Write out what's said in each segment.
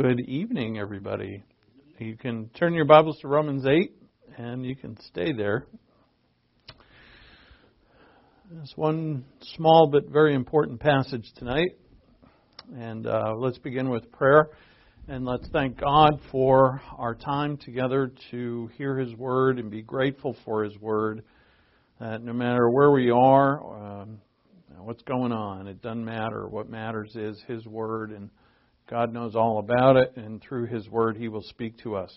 Good evening, everybody. You can turn your Bibles to Romans 8 and you can stay there. There's one small but very important passage tonight. And uh, let's begin with prayer. And let's thank God for our time together to hear His Word and be grateful for His Word. That no matter where we are, um, what's going on, it doesn't matter. What matters is His Word and God knows all about it, and through His Word, He will speak to us.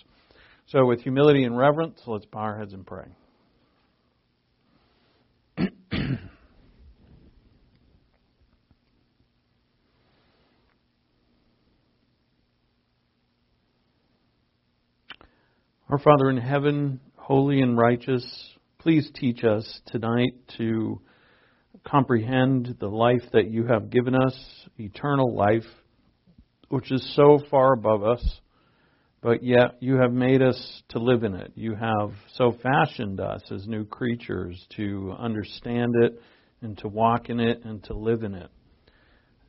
So, with humility and reverence, let's bow our heads and pray. Our Father in heaven, holy and righteous, please teach us tonight to comprehend the life that you have given us, eternal life which is so far above us, but yet you have made us to live in it. You have so fashioned us as new creatures to understand it and to walk in it and to live in it.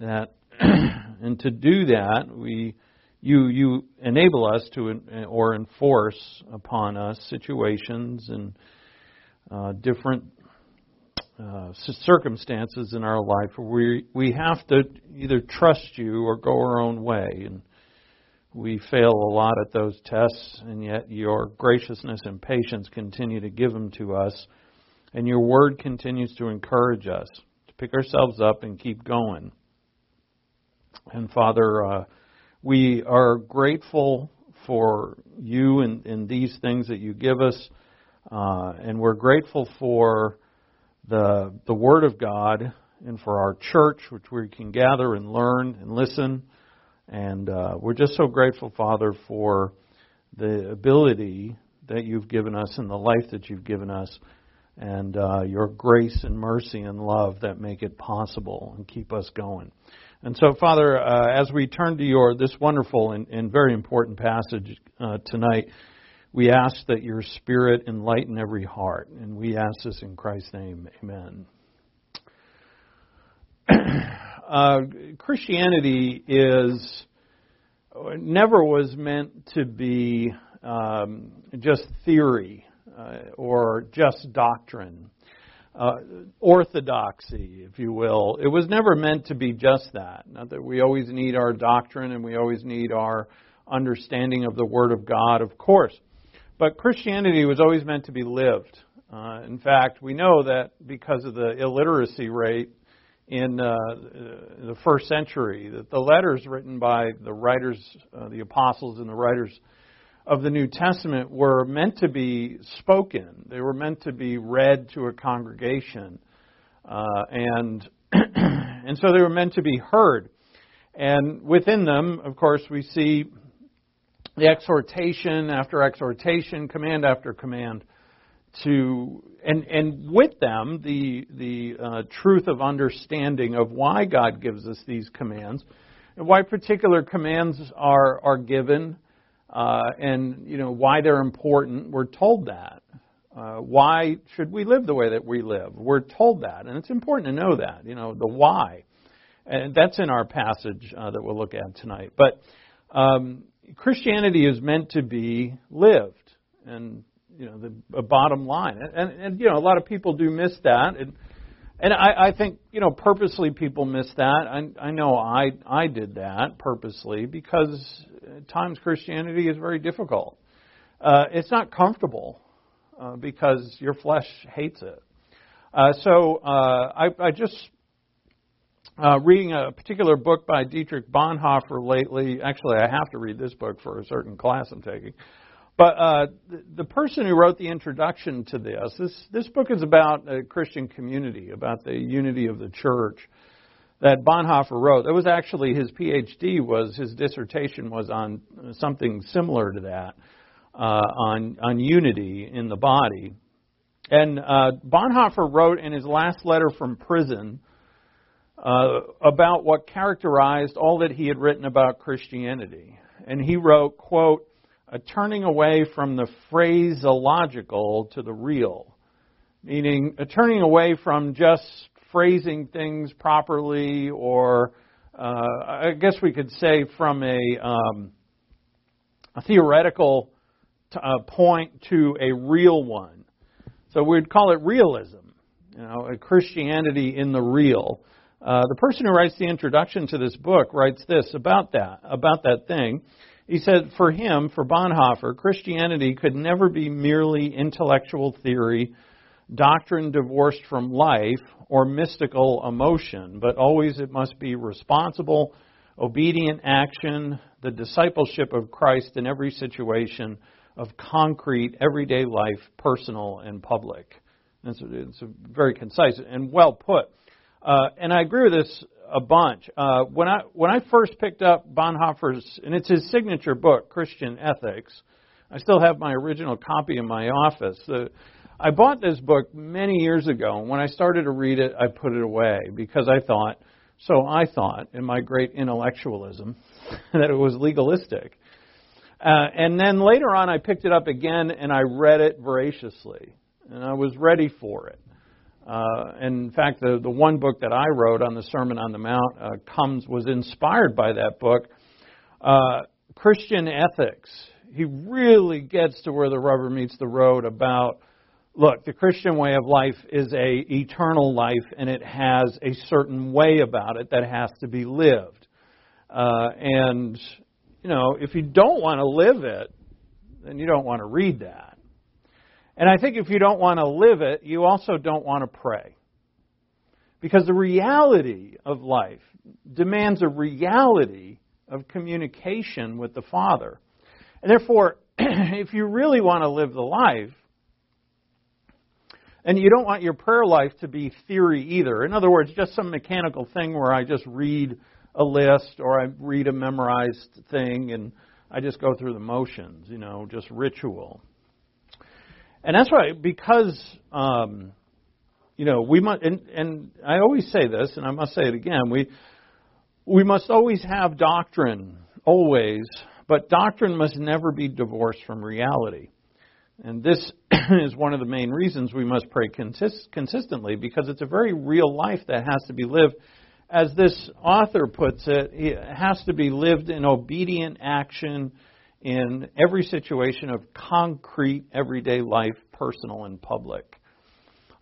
That and to do that, we you you enable us to or enforce upon us situations and uh, different uh, circumstances in our life where we we have to either trust you or go our own way, and we fail a lot at those tests, and yet your graciousness and patience continue to give them to us, and your word continues to encourage us to pick ourselves up and keep going. And Father, uh, we are grateful for you and, and these things that you give us, uh, and we're grateful for the, the Word of God and for our church, which we can gather and learn and listen. And uh, we're just so grateful, Father, for the ability that you've given us and the life that you've given us and uh, your grace and mercy and love that make it possible and keep us going. And so, Father, uh, as we turn to your this wonderful and, and very important passage uh, tonight, we ask that your Spirit enlighten every heart, and we ask this in Christ's name. Amen. uh, Christianity is never was meant to be um, just theory uh, or just doctrine. Uh, orthodoxy, if you will. It was never meant to be just that. Not that we always need our doctrine and we always need our understanding of the Word of God, of course. But Christianity was always meant to be lived. Uh, in fact, we know that because of the illiteracy rate in uh, the first century, that the letters written by the writers, uh, the apostles, and the writers of the New Testament were meant to be spoken. They were meant to be read to a congregation, uh, and and so they were meant to be heard. And within them, of course, we see the exhortation after exhortation, command after command, to and and with them the the uh, truth of understanding of why God gives us these commands, and why particular commands are are given, uh, and you know why they're important. We're told that. Uh, why should we live the way that we live? We're told that, and it's important to know that. You know the why, and that's in our passage uh, that we'll look at tonight. But um, Christianity is meant to be lived, and you know the bottom line. And, and, and you know a lot of people do miss that, and and I, I think you know purposely people miss that. I, I know I I did that purposely because at times Christianity is very difficult. Uh, it's not comfortable uh, because your flesh hates it. Uh, so uh, I, I just uh, reading a particular book by Dietrich Bonhoeffer lately. Actually, I have to read this book for a certain class I'm taking. But uh, the, the person who wrote the introduction to this, this, this book is about a Christian community, about the unity of the church that Bonhoeffer wrote. That was actually his PhD. Was his dissertation was on something similar to that, uh, on on unity in the body. And uh, Bonhoeffer wrote in his last letter from prison uh, about what characterized all that he had written about Christianity. And he wrote, quote, a turning away from the phraseological to the real, meaning a turning away from just phrasing things properly, or uh, I guess we could say from a um, a theoretical uh, point to a real one. So we'd call it realism, you know, a Christianity in the real. Uh, the person who writes the introduction to this book writes this about that, about that thing. He said, for him, for Bonhoeffer, Christianity could never be merely intellectual theory, doctrine divorced from life, or mystical emotion, but always it must be responsible, obedient action, the discipleship of Christ in every situation of concrete, everyday life, personal and public. It's, it's very concise and well put. Uh, and I agree with this a bunch. Uh, when I when I first picked up Bonhoeffer's, and it's his signature book, Christian Ethics. I still have my original copy in my office. Uh, I bought this book many years ago, and when I started to read it, I put it away because I thought, so I thought, in my great intellectualism, that it was legalistic. Uh, and then later on, I picked it up again and I read it voraciously, and I was ready for it. Uh, in fact, the the one book that I wrote on the Sermon on the Mount uh, comes was inspired by that book. Uh, Christian ethics. He really gets to where the rubber meets the road about look, the Christian way of life is a eternal life, and it has a certain way about it that has to be lived. Uh, and you know, if you don't want to live it, then you don't want to read that. And I think if you don't want to live it, you also don't want to pray. Because the reality of life demands a reality of communication with the Father. And therefore, if you really want to live the life, and you don't want your prayer life to be theory either. In other words, just some mechanical thing where I just read a list or I read a memorized thing and I just go through the motions, you know, just ritual. And that's why, because, um, you know, we must, and, and I always say this, and I must say it again, we, we must always have doctrine, always, but doctrine must never be divorced from reality. And this is one of the main reasons we must pray consist- consistently because it's a very real life that has to be lived. As this author puts it, it has to be lived in obedient action in every situation of concrete everyday life, personal and public.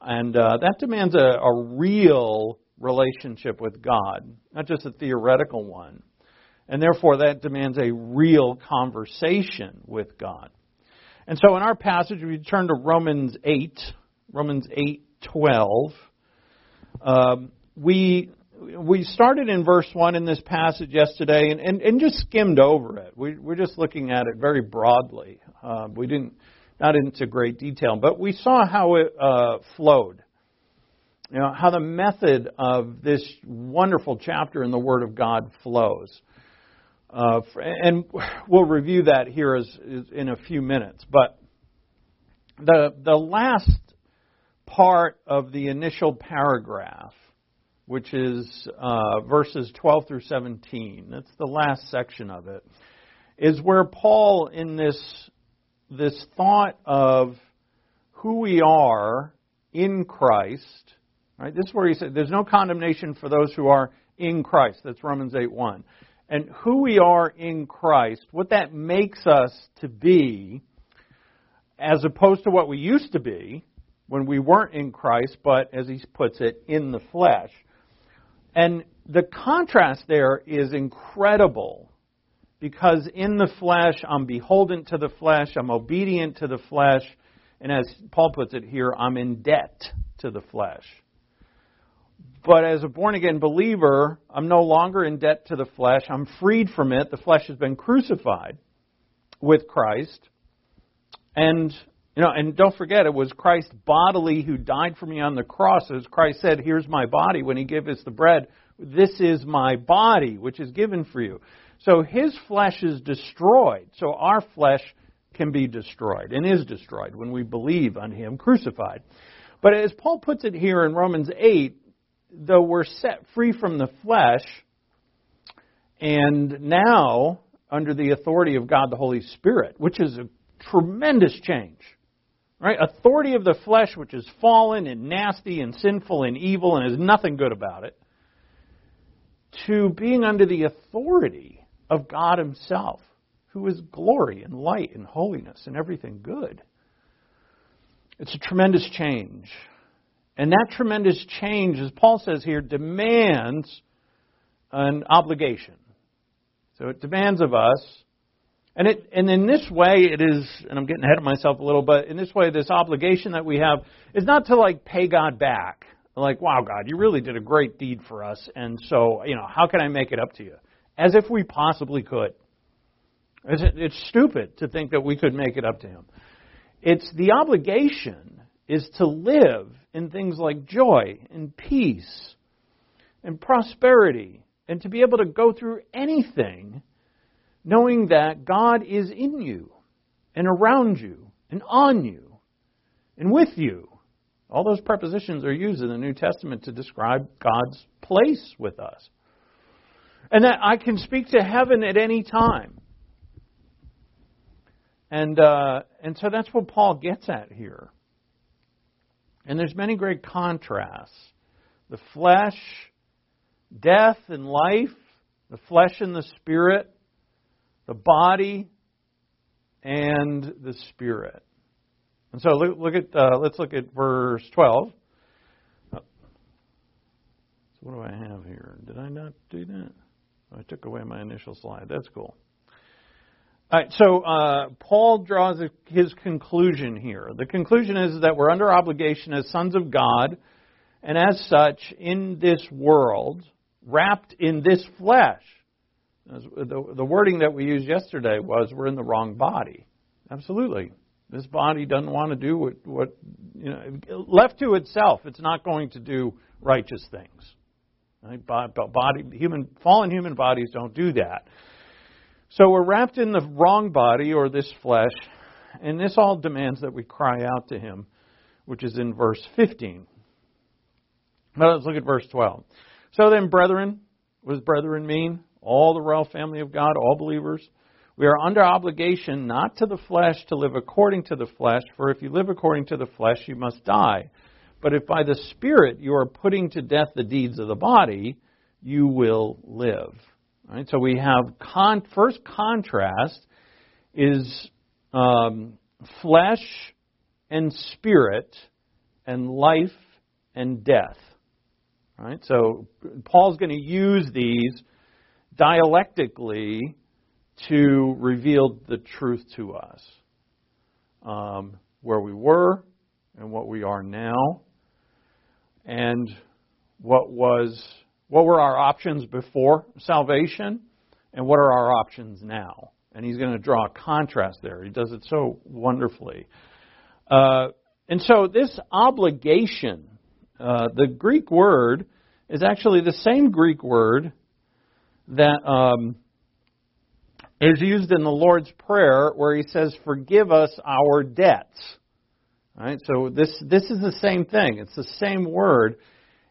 And uh, that demands a, a real relationship with God, not just a theoretical one. And therefore, that demands a real conversation with God. And so in our passage, we turn to Romans 8, Romans 8, 12. Um, we we started in verse 1 in this passage yesterday and, and, and just skimmed over it. We, we're just looking at it very broadly. Uh, we didn't, not into great detail, but we saw how it uh, flowed. You know, how the method of this wonderful chapter in the Word of God flows. Uh, and we'll review that here as, as in a few minutes. But the, the last part of the initial paragraph which is uh, verses 12 through 17. That's the last section of it. Is where Paul, in this this thought of who we are in Christ, right? This is where he said, "There's no condemnation for those who are in Christ." That's Romans 8:1. And who we are in Christ, what that makes us to be, as opposed to what we used to be when we weren't in Christ, but as he puts it, in the flesh. And the contrast there is incredible because in the flesh, I'm beholden to the flesh, I'm obedient to the flesh, and as Paul puts it here, I'm in debt to the flesh. But as a born again believer, I'm no longer in debt to the flesh. I'm freed from it. The flesh has been crucified with Christ. And you know, and don't forget, it was Christ bodily who died for me on the cross. As Christ said, Here's my body when he gave us the bread. This is my body, which is given for you. So his flesh is destroyed. So our flesh can be destroyed and is destroyed when we believe on him crucified. But as Paul puts it here in Romans 8, though we're set free from the flesh, and now under the authority of God the Holy Spirit, which is a tremendous change. Right? Authority of the flesh, which is fallen and nasty and sinful and evil and has nothing good about it, to being under the authority of God Himself, who is glory and light and holiness and everything good. It's a tremendous change. And that tremendous change, as Paul says here, demands an obligation. So it demands of us. And, it, and in this way, it is, and I'm getting ahead of myself a little, but in this way, this obligation that we have is not to like pay God back. Like, wow, God, you really did a great deed for us, and so, you know, how can I make it up to you? As if we possibly could. It's stupid to think that we could make it up to Him. It's the obligation is to live in things like joy and peace and prosperity and to be able to go through anything knowing that God is in you and around you and on you and with you. All those prepositions are used in the New Testament to describe God's place with us. And that I can speak to heaven at any time. And, uh, and so that's what Paul gets at here. And there's many great contrasts. The flesh, death and life, the flesh and the spirit, the body and the spirit. And so look, look at uh, let's look at verse 12. So what do I have here? Did I not do that? I took away my initial slide. That's cool. All right, so uh, Paul draws his conclusion here. The conclusion is that we're under obligation as sons of God, and as such, in this world, wrapped in this flesh. The, the wording that we used yesterday was we're in the wrong body. Absolutely. This body doesn't want to do what, what you know, left to itself, it's not going to do righteous things. Right? Body, human, fallen human bodies don't do that. So we're wrapped in the wrong body or this flesh, and this all demands that we cry out to Him, which is in verse 15. Now let's look at verse 12. So then, brethren, what does brethren mean? All the royal family of God, all believers. We are under obligation not to the flesh to live according to the flesh, for if you live according to the flesh, you must die. But if by the Spirit you are putting to death the deeds of the body, you will live. Right? So we have con- first contrast is um, flesh and spirit and life and death. Right? So Paul's going to use these dialectically to reveal the truth to us. Um, where we were and what we are now, and what was what were our options before salvation, and what are our options now. And he's going to draw a contrast there. He does it so wonderfully. Uh, and so this obligation, uh, the Greek word is actually the same Greek word that um, is used in the Lord's Prayer where he says, Forgive us our debts. Right? So this, this is the same thing. It's the same word.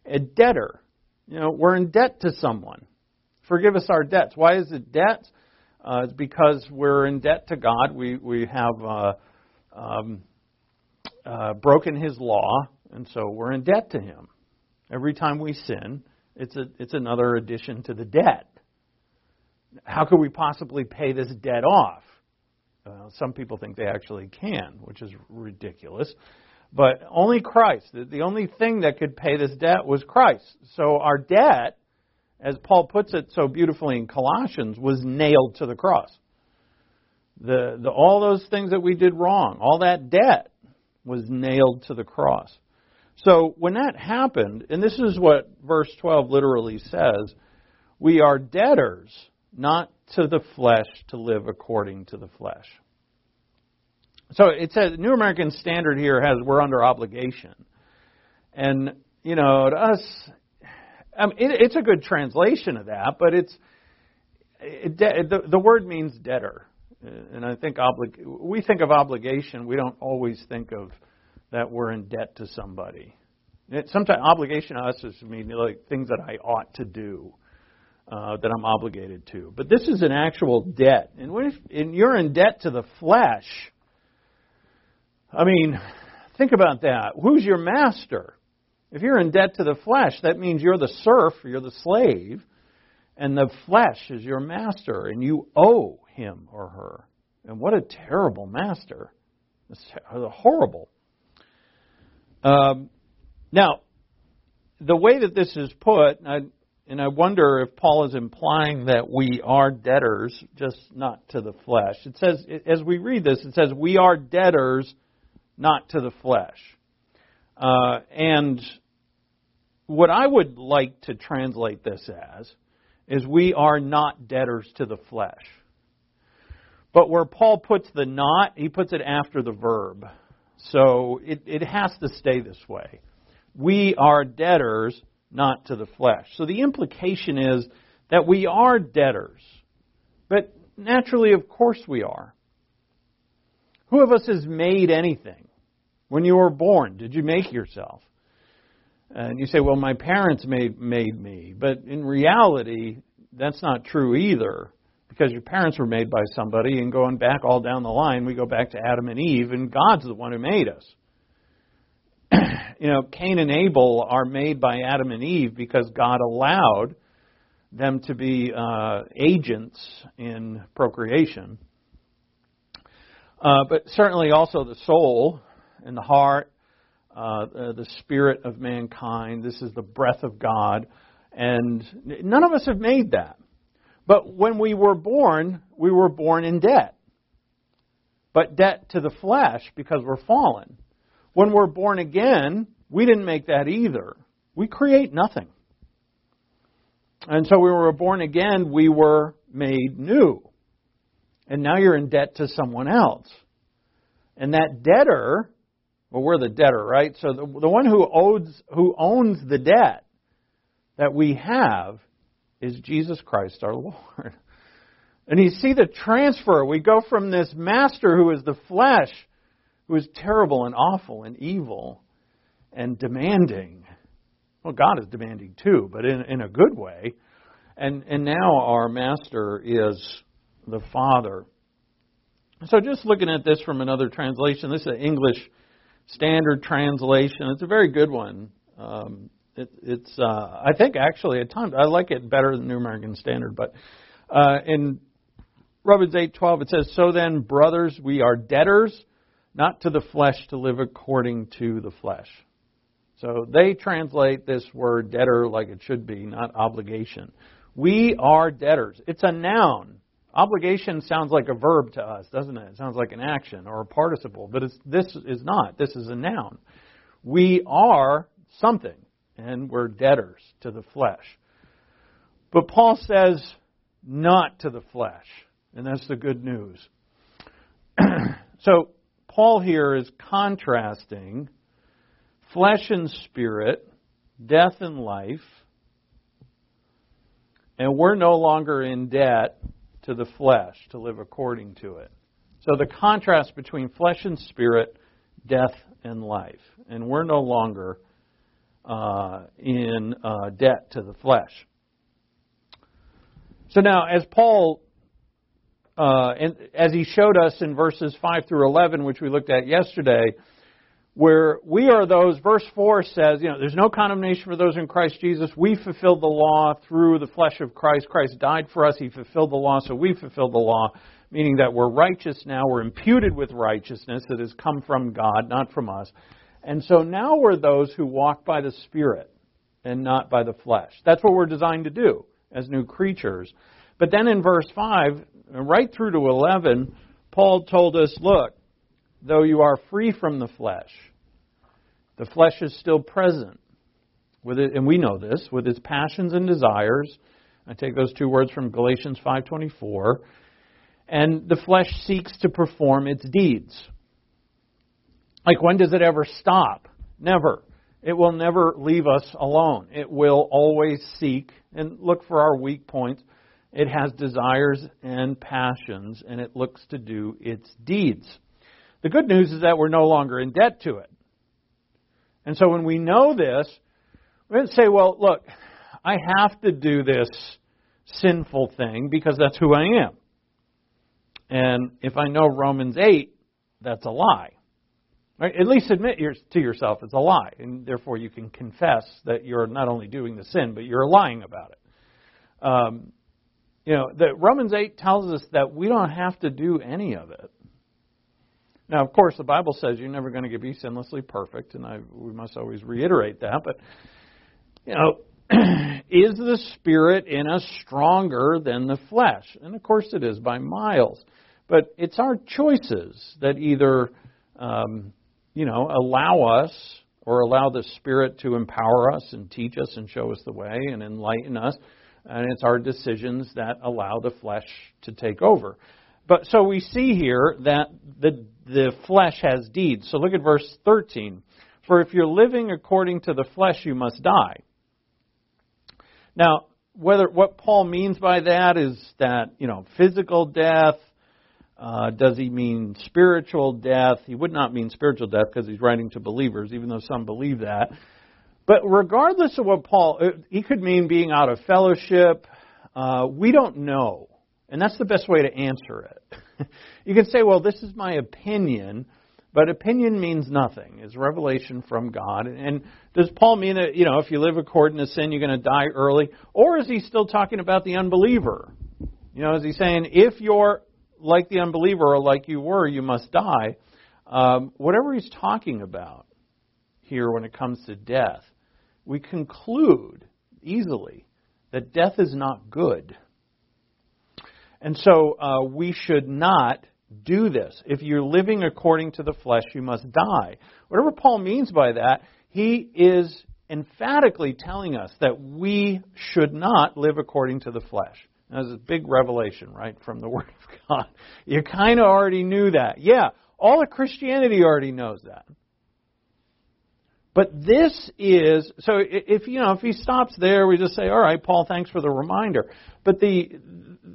A debtor. You know, we're in debt to someone. Forgive us our debts. Why is it debt? Uh, it's because we're in debt to God. We, we have uh, um, uh, broken His law, and so we're in debt to Him. Every time we sin, it's, a, it's another addition to the debt how could we possibly pay this debt off? Uh, some people think they actually can, which is ridiculous. But only Christ. The only thing that could pay this debt was Christ. So our debt, as Paul puts it so beautifully in Colossians, was nailed to the cross. The, the, all those things that we did wrong, all that debt was nailed to the cross. So when that happened, and this is what verse 12 literally says, we are debtors not to the flesh to live according to the flesh. So it says New American Standard here has we're under obligation, and you know to us, I mean, it, it's a good translation of that, but it's it, the, the word means debtor, and I think oblig, we think of obligation. We don't always think of that we're in debt to somebody. sometimes obligation to us is mean like things that I ought to do uh, that I'm obligated to. But this is an actual debt. And, if, and you're in debt to the flesh, I mean, think about that. Who's your master? If you're in debt to the flesh, that means you're the serf, you're the slave, and the flesh is your master, and you owe him or her. And what a terrible master. It's horrible. Um, now, the way that this is put, I, and I wonder if Paul is implying that we are debtors, just not to the flesh. It says, as we read this, it says, we are debtors, not to the flesh. Uh, and what I would like to translate this as is we are not debtors to the flesh. But where Paul puts the not, he puts it after the verb. So it, it has to stay this way. We are debtors, not to the flesh. So the implication is that we are debtors. But naturally, of course, we are. Who of us has made anything? When you were born, did you make yourself? And you say, well, my parents made, made me. But in reality, that's not true either because your parents were made by somebody, and going back all down the line, we go back to Adam and Eve, and God's the one who made us. You know, Cain and Abel are made by Adam and Eve because God allowed them to be uh, agents in procreation. Uh, but certainly also the soul and the heart, uh, the spirit of mankind. This is the breath of God. And none of us have made that. But when we were born, we were born in debt. But debt to the flesh because we're fallen. When we're born again, we didn't make that either. We create nothing. And so when we were born again, we were made new. And now you're in debt to someone else. And that debtor, well, we're the debtor, right? So the, the one who owes, who owns the debt that we have is Jesus Christ our Lord. And you see the transfer. We go from this master who is the flesh, who is terrible and awful and evil and demanding. Well, God is demanding too, but in, in a good way. And, and now our master is the Father. So just looking at this from another translation, this is an English Standard Translation. It's a very good one. Um, it, it's uh, I think actually at times I like it better than New American Standard, but uh, in Romans eight twelve it says, "So then, brothers, we are debtors, not to the flesh, to live according to the flesh." So they translate this word debtor like it should be, not obligation. We are debtors. It's a noun. Obligation sounds like a verb to us, doesn't it? It sounds like an action or a participle, but this is not. This is a noun. We are something and we're debtors to the flesh. But Paul says, not to the flesh. And that's the good news. so, Paul here is contrasting flesh and spirit, death and life, and we're no longer in debt to the flesh to live according to it. So, the contrast between flesh and spirit, death and life. And we're no longer uh, in uh, debt to the flesh. So now, as Paul, uh, and as he showed us in verses 5 through 11, which we looked at yesterday, where we are those, verse 4 says, you know, there's no condemnation for those in Christ Jesus. We fulfilled the law through the flesh of Christ. Christ died for us. He fulfilled the law, so we fulfilled the law, meaning that we're righteous now. We're imputed with righteousness that has come from God, not from us. And so now we're those who walk by the Spirit and not by the flesh. That's what we're designed to do as new creatures. But then in verse 5, right through to 11, Paul told us, look, though you are free from the flesh, the flesh is still present. With it, and we know this, with its passions and desires. I take those two words from Galatians 5:24. And the flesh seeks to perform its deeds. Like, when does it ever stop? Never. It will never leave us alone. It will always seek and look for our weak points. It has desires and passions, and it looks to do its deeds. The good news is that we're no longer in debt to it. And so when we know this, we don't say, well, look, I have to do this sinful thing because that's who I am. And if I know Romans 8, that's a lie. Right? At least admit to yourself it's a lie, and therefore you can confess that you're not only doing the sin, but you're lying about it. Um, You know, that Romans 8 tells us that we don't have to do any of it. Now, of course, the Bible says you're never going to be sinlessly perfect, and I, we must always reiterate that. But, you know, is the Spirit in us stronger than the flesh? And of course it is by miles. But it's our choices that either, um, you know, allow us or allow the Spirit to empower us and teach us and show us the way and enlighten us. And it's our decisions that allow the flesh to take over. But so we see here that the the flesh has deeds. So look at verse 13. For if you're living according to the flesh, you must die. Now, whether what Paul means by that is that you know physical death. Uh, does he mean spiritual death? He would not mean spiritual death because he's writing to believers, even though some believe that. But regardless of what Paul, uh, he could mean being out of fellowship. Uh, we don't know. And that's the best way to answer it. you can say, well, this is my opinion, but opinion means nothing. It's revelation from God. And does Paul mean that, you know, if you live according to sin, you're going to die early? Or is he still talking about the unbeliever? You know, is he saying, if you're like the unbeliever or like you were, you must die? Um, whatever he's talking about here when it comes to death, we conclude easily that death is not good. And so uh, we should not do this. If you're living according to the flesh, you must die. Whatever Paul means by that, he is emphatically telling us that we should not live according to the flesh. That's a big revelation, right, from the Word of God. You kind of already knew that. Yeah, all of Christianity already knows that. But this is so if you know if he stops there, we just say, "All right, Paul, thanks for the reminder." But the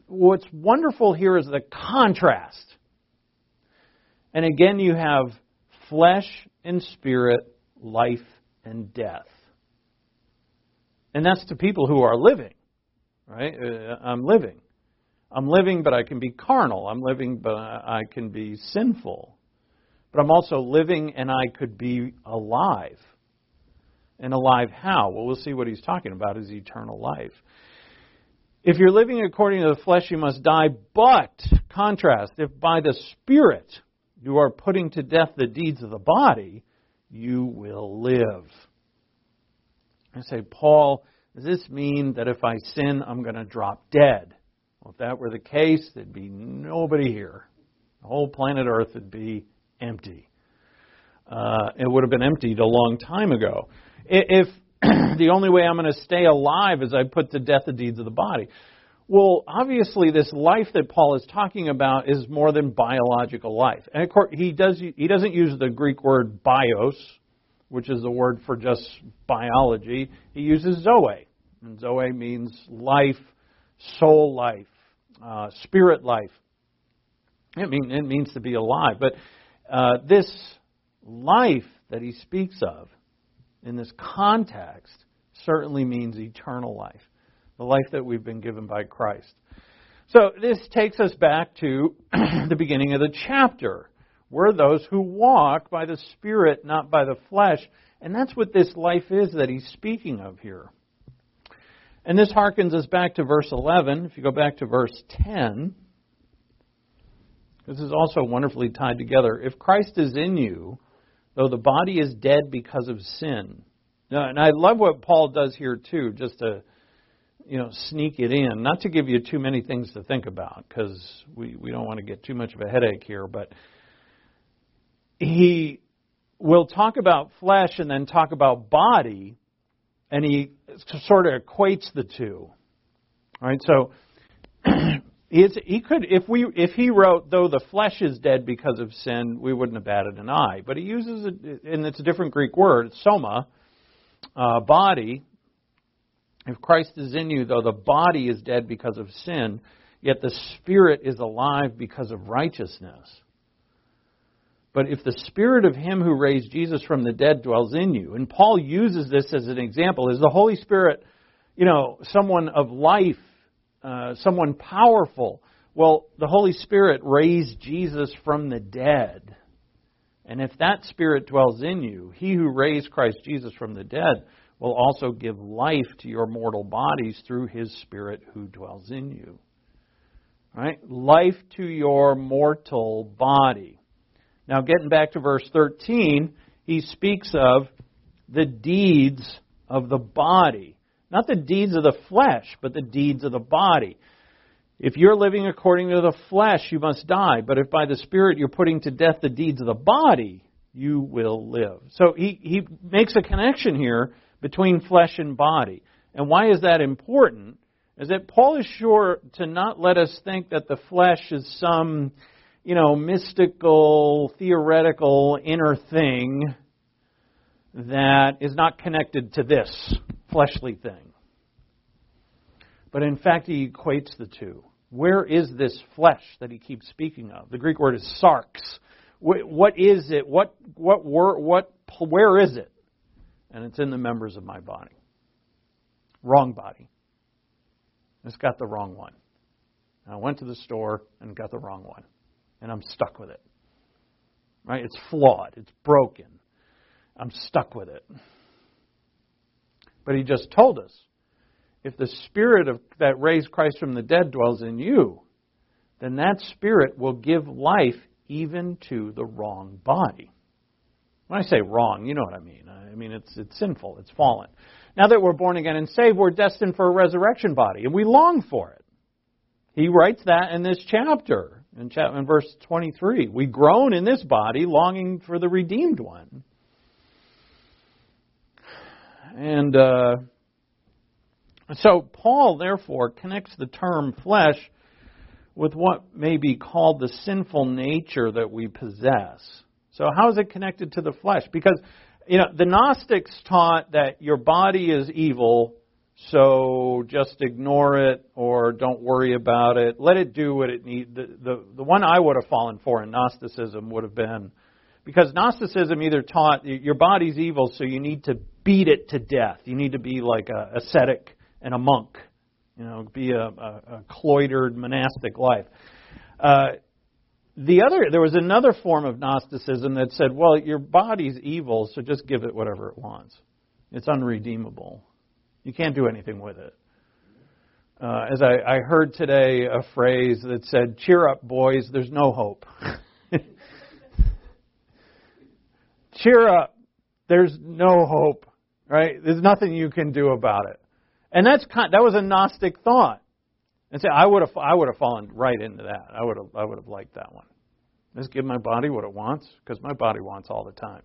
what's wonderful here is the contrast. And again, you have flesh and spirit, life and death. And that's to people who are living, right? Uh, I'm living. I'm living, but I can be carnal. I'm living, but I can be sinful. But I'm also living and I could be alive. And alive how? Well, we'll see what he's talking about is eternal life. If you're living according to the flesh, you must die. But, contrast, if by the Spirit you are putting to death the deeds of the body, you will live. I say, Paul, does this mean that if I sin, I'm going to drop dead? Well, if that were the case, there'd be nobody here. The whole planet Earth would be empty. Uh, it would have been emptied a long time ago. If the only way I'm going to stay alive is I put to death the deeds of the body. Well, obviously, this life that Paul is talking about is more than biological life. And of course, he, does, he doesn't use the Greek word bios, which is the word for just biology. He uses zoe. And zoe means life, soul life, uh, spirit life. It, mean, it means to be alive. But uh, this life that he speaks of in this context certainly means eternal life the life that we've been given by Christ. So this takes us back to the beginning of the chapter. We're those who walk by the Spirit, not by the flesh. And that's what this life is that he's speaking of here. And this harkens us back to verse 11. If you go back to verse 10, this is also wonderfully tied together. If Christ is in you, though the body is dead because of sin. Now, and I love what Paul does here, too, just to you know, sneak it in. Not to give you too many things to think about, because we, we don't want to get too much of a headache here, but he will talk about flesh and then talk about body, and he sort of equates the two. All right, so it's, he could, if we, if he wrote, though the flesh is dead because of sin, we wouldn't have batted an eye. But he uses it, and it's a different Greek word, soma, uh, body, if Christ is in you, though the body is dead because of sin, yet the spirit is alive because of righteousness. But if the spirit of him who raised Jesus from the dead dwells in you, and Paul uses this as an example, is the Holy Spirit, you know, someone of life, uh, someone powerful? Well, the Holy Spirit raised Jesus from the dead. And if that spirit dwells in you, he who raised Christ Jesus from the dead will also give life to your mortal bodies through his Spirit who dwells in you. Right? Life to your mortal body. Now, getting back to verse 13, he speaks of the deeds of the body. Not the deeds of the flesh, but the deeds of the body. If you're living according to the flesh, you must die. But if by the Spirit you're putting to death the deeds of the body, you will live. So he, he makes a connection here between flesh and body. And why is that important? Is that Paul is sure to not let us think that the flesh is some, you know, mystical, theoretical inner thing that is not connected to this fleshly thing. But in fact, he equates the two. Where is this flesh that he keeps speaking of? The Greek word is sarx. What is it? What, what, what, where is it? And it's in the members of my body. Wrong body. It's got the wrong one. I went to the store and got the wrong one. And I'm stuck with it. Right? It's flawed. It's broken. I'm stuck with it. But he just told us if the spirit of, that raised Christ from the dead dwells in you, then that spirit will give life even to the wrong body. When I say wrong, you know what I mean. I mean it's it's sinful, it's fallen. Now that we're born again and saved, we're destined for a resurrection body, and we long for it. He writes that in this chapter, in, chapter, in verse 23. We groan in this body, longing for the redeemed one. And uh, so Paul, therefore, connects the term flesh with what may be called the sinful nature that we possess. So, how is it connected to the flesh? Because, you know, the Gnostics taught that your body is evil, so just ignore it or don't worry about it. Let it do what it needs. The, the, the one I would have fallen for in Gnosticism would have been because Gnosticism either taught your body's evil, so you need to beat it to death. You need to be like a ascetic and a monk, you know, be a, a, a cloistered monastic life. Uh, the other, there was another form of Gnosticism that said, well, your body's evil, so just give it whatever it wants. It's unredeemable. You can't do anything with it. Uh, as I, I heard today a phrase that said, cheer up, boys, there's no hope. cheer up, there's no hope, right? There's nothing you can do about it. And that's kind, that was a Gnostic thought. And say, I would have I would have fallen right into that. I would have I would have liked that one. Just give my body what it wants because my body wants all the time.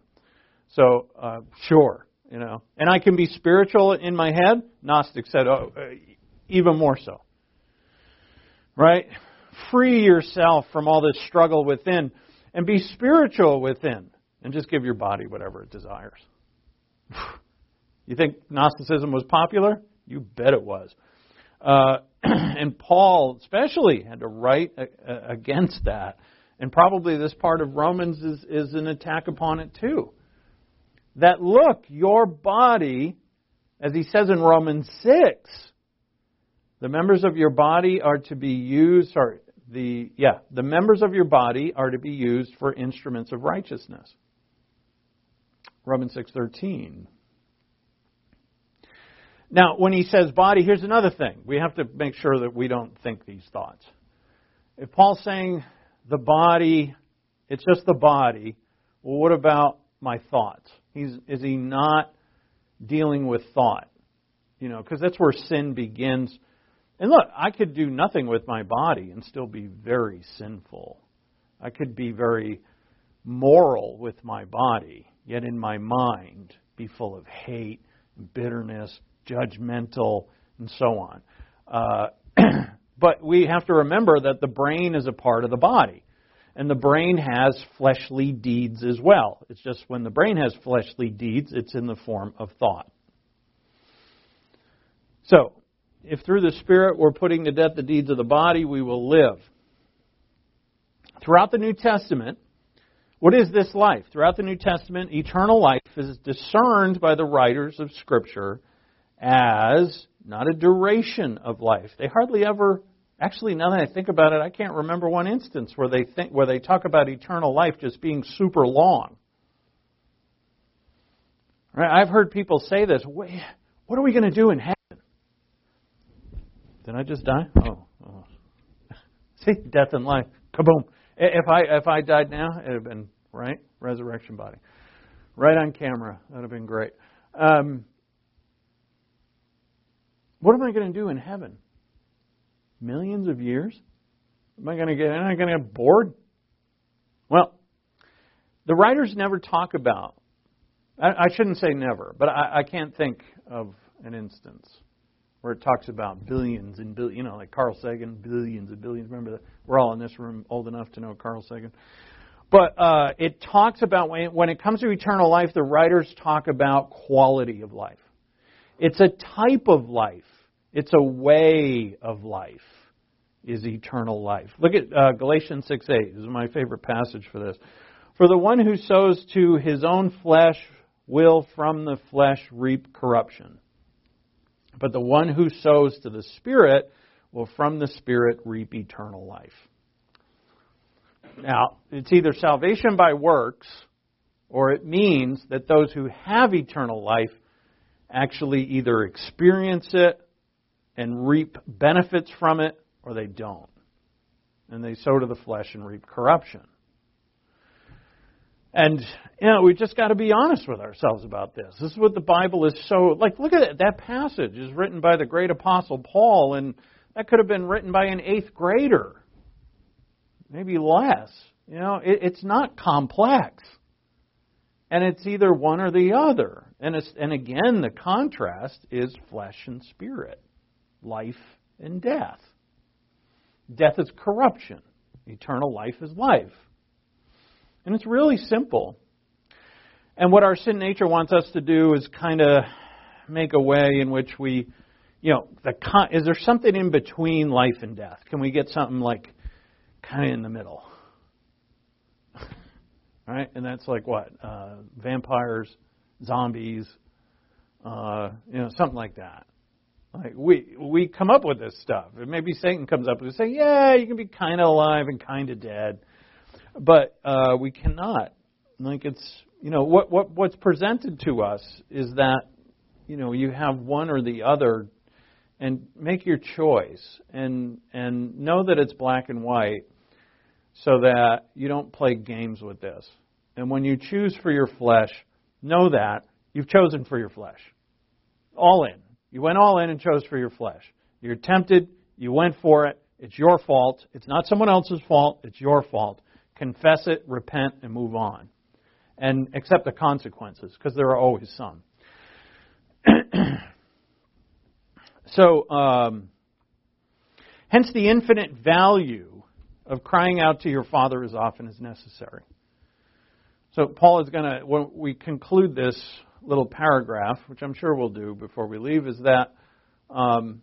So uh, sure, you know, and I can be spiritual in my head. Gnostic said, oh, uh, even more so. Right? Free yourself from all this struggle within and be spiritual within and just give your body whatever it desires. You think Gnosticism was popular? You bet it was. Uh, and Paul, especially, had to write against that. And probably this part of Romans is, is an attack upon it too. That look, your body, as he says in Romans 6, the members of your body are to be used, sorry, the, yeah, the members of your body are to be used for instruments of righteousness. Romans 6:13. Now, when he says body, here's another thing. We have to make sure that we don't think these thoughts. If Paul's saying the body, it's just the body, well, what about my thoughts? He's, is he not dealing with thought? You know, because that's where sin begins. And look, I could do nothing with my body and still be very sinful. I could be very moral with my body, yet in my mind be full of hate bitterness judgmental, and so on. Uh, but we have to remember that the brain is a part of the body. And the brain has fleshly deeds as well. It's just when the brain has fleshly deeds, it's in the form of thought. So, if through the Spirit we're putting to death the deeds of the body, we will live. Throughout the New Testament, what is this life? Throughout the New Testament, eternal life is discerned by the writers of Scripture as not a duration of life. They hardly ever actually now that I think about it, I can't remember one instance where they think where they talk about eternal life just being super long. Right? I've heard people say this, what are we going to do in heaven? Did I just die? Oh, oh. See, death and life. Kaboom. If I if I died now, it'd have been right resurrection body, right on camera. That'd have been great. Um, what am I going to do in heaven? Millions of years? Am I going to get? Am I going to get bored? Well, the writers never talk about. I, I shouldn't say never, but I, I can't think of an instance where it talks about billions and billions, you know, like Carl Sagan, billions and billions. Remember that we're all in this room old enough to know Carl Sagan. But uh, it talks about when, when it comes to eternal life, the writers talk about quality of life. It's a type of life. It's a way of life. Is eternal life. Look at uh, Galatians 6 8. This is my favorite passage for this. For the one who sows to his own flesh will from the flesh reap corruption. But the one who sows to the Spirit will from the Spirit reap eternal life. Now, it's either salvation by works, or it means that those who have eternal life actually either experience it and reap benefits from it, or they don't. And they sow to the flesh and reap corruption. And you know, we just got to be honest with ourselves about this. This is what the Bible is so like. Look at. That passage is written by the great apostle Paul, and that could have been written by an eighth grader, maybe less. You know, it, it's not complex, and it's either one or the other. And it's and again, the contrast is flesh and spirit, life and death. Death is corruption. Eternal life is life. And it's really simple. And what our sin nature wants us to do is kind of make a way in which we, you know, the con- is there something in between life and death? Can we get something like kind of in the middle? Right? And that's like what? Uh, vampires, zombies, uh, you know, something like that. Like we we come up with this stuff. And maybe Satan comes up and say, "Yeah, you can be kind of alive and kind of dead." but uh, we cannot. Like it's you know what what what's presented to us is that you know you have one or the other, and make your choice and and know that it's black and white, so that you don't play games with this. And when you choose for your flesh, know that you've chosen for your flesh. All in. You went all in and chose for your flesh. You're tempted. You went for it. It's your fault. It's not someone else's fault. It's your fault confess it, repent, and move on. And accept the consequences, because there are always some. so, um, hence the infinite value of crying out to your Father as often as necessary. So, Paul is going to, when we conclude this little paragraph, which I'm sure we'll do before we leave, is that, um,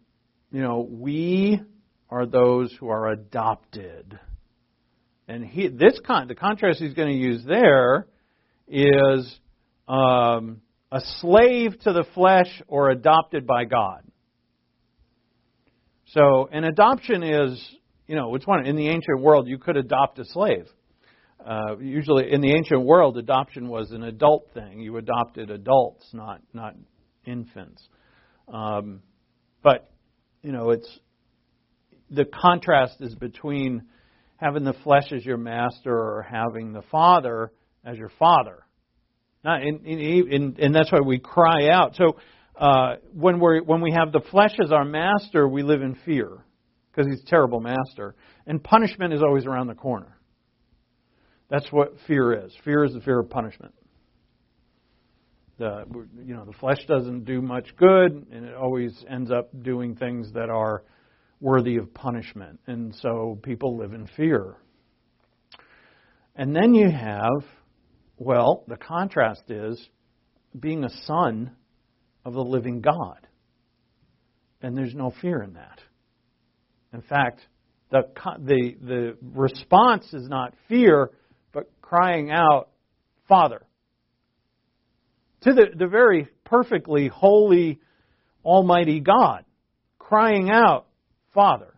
you know, we are those who are adopted and he, this con, the contrast he's going to use there is um, a slave to the flesh or adopted by God. So, an adoption is, you know, it's one in the ancient world you could adopt a slave. Uh, usually, in the ancient world, adoption was an adult thing. You adopted adults, not not infants. Um, but you know, it's the contrast is between having the flesh as your master or having the Father as your Father. Not in, and that's why we cry out. So uh, when we when we have the flesh as our master, we live in fear because he's a terrible master, and punishment is always around the corner. That's what fear is. Fear is the fear of punishment. The you know the flesh doesn't do much good, and it always ends up doing things that are worthy of punishment. And so people live in fear. And then you have, well, the contrast is being a son of the living God. And there's no fear in that. In fact, the, the, the response is not fear, but crying out, Father. To the, the very perfectly holy, almighty God, crying out, Father.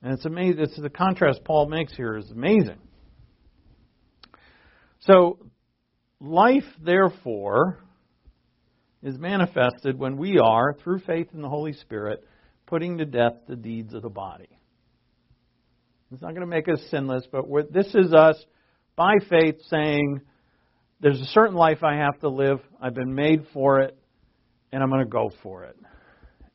And it's amazing. It's the contrast Paul makes here is amazing. So, life, therefore, is manifested when we are, through faith in the Holy Spirit, putting to death the deeds of the body. It's not going to make us sinless, but this is us by faith saying, there's a certain life I have to live. I've been made for it, and I'm going to go for it.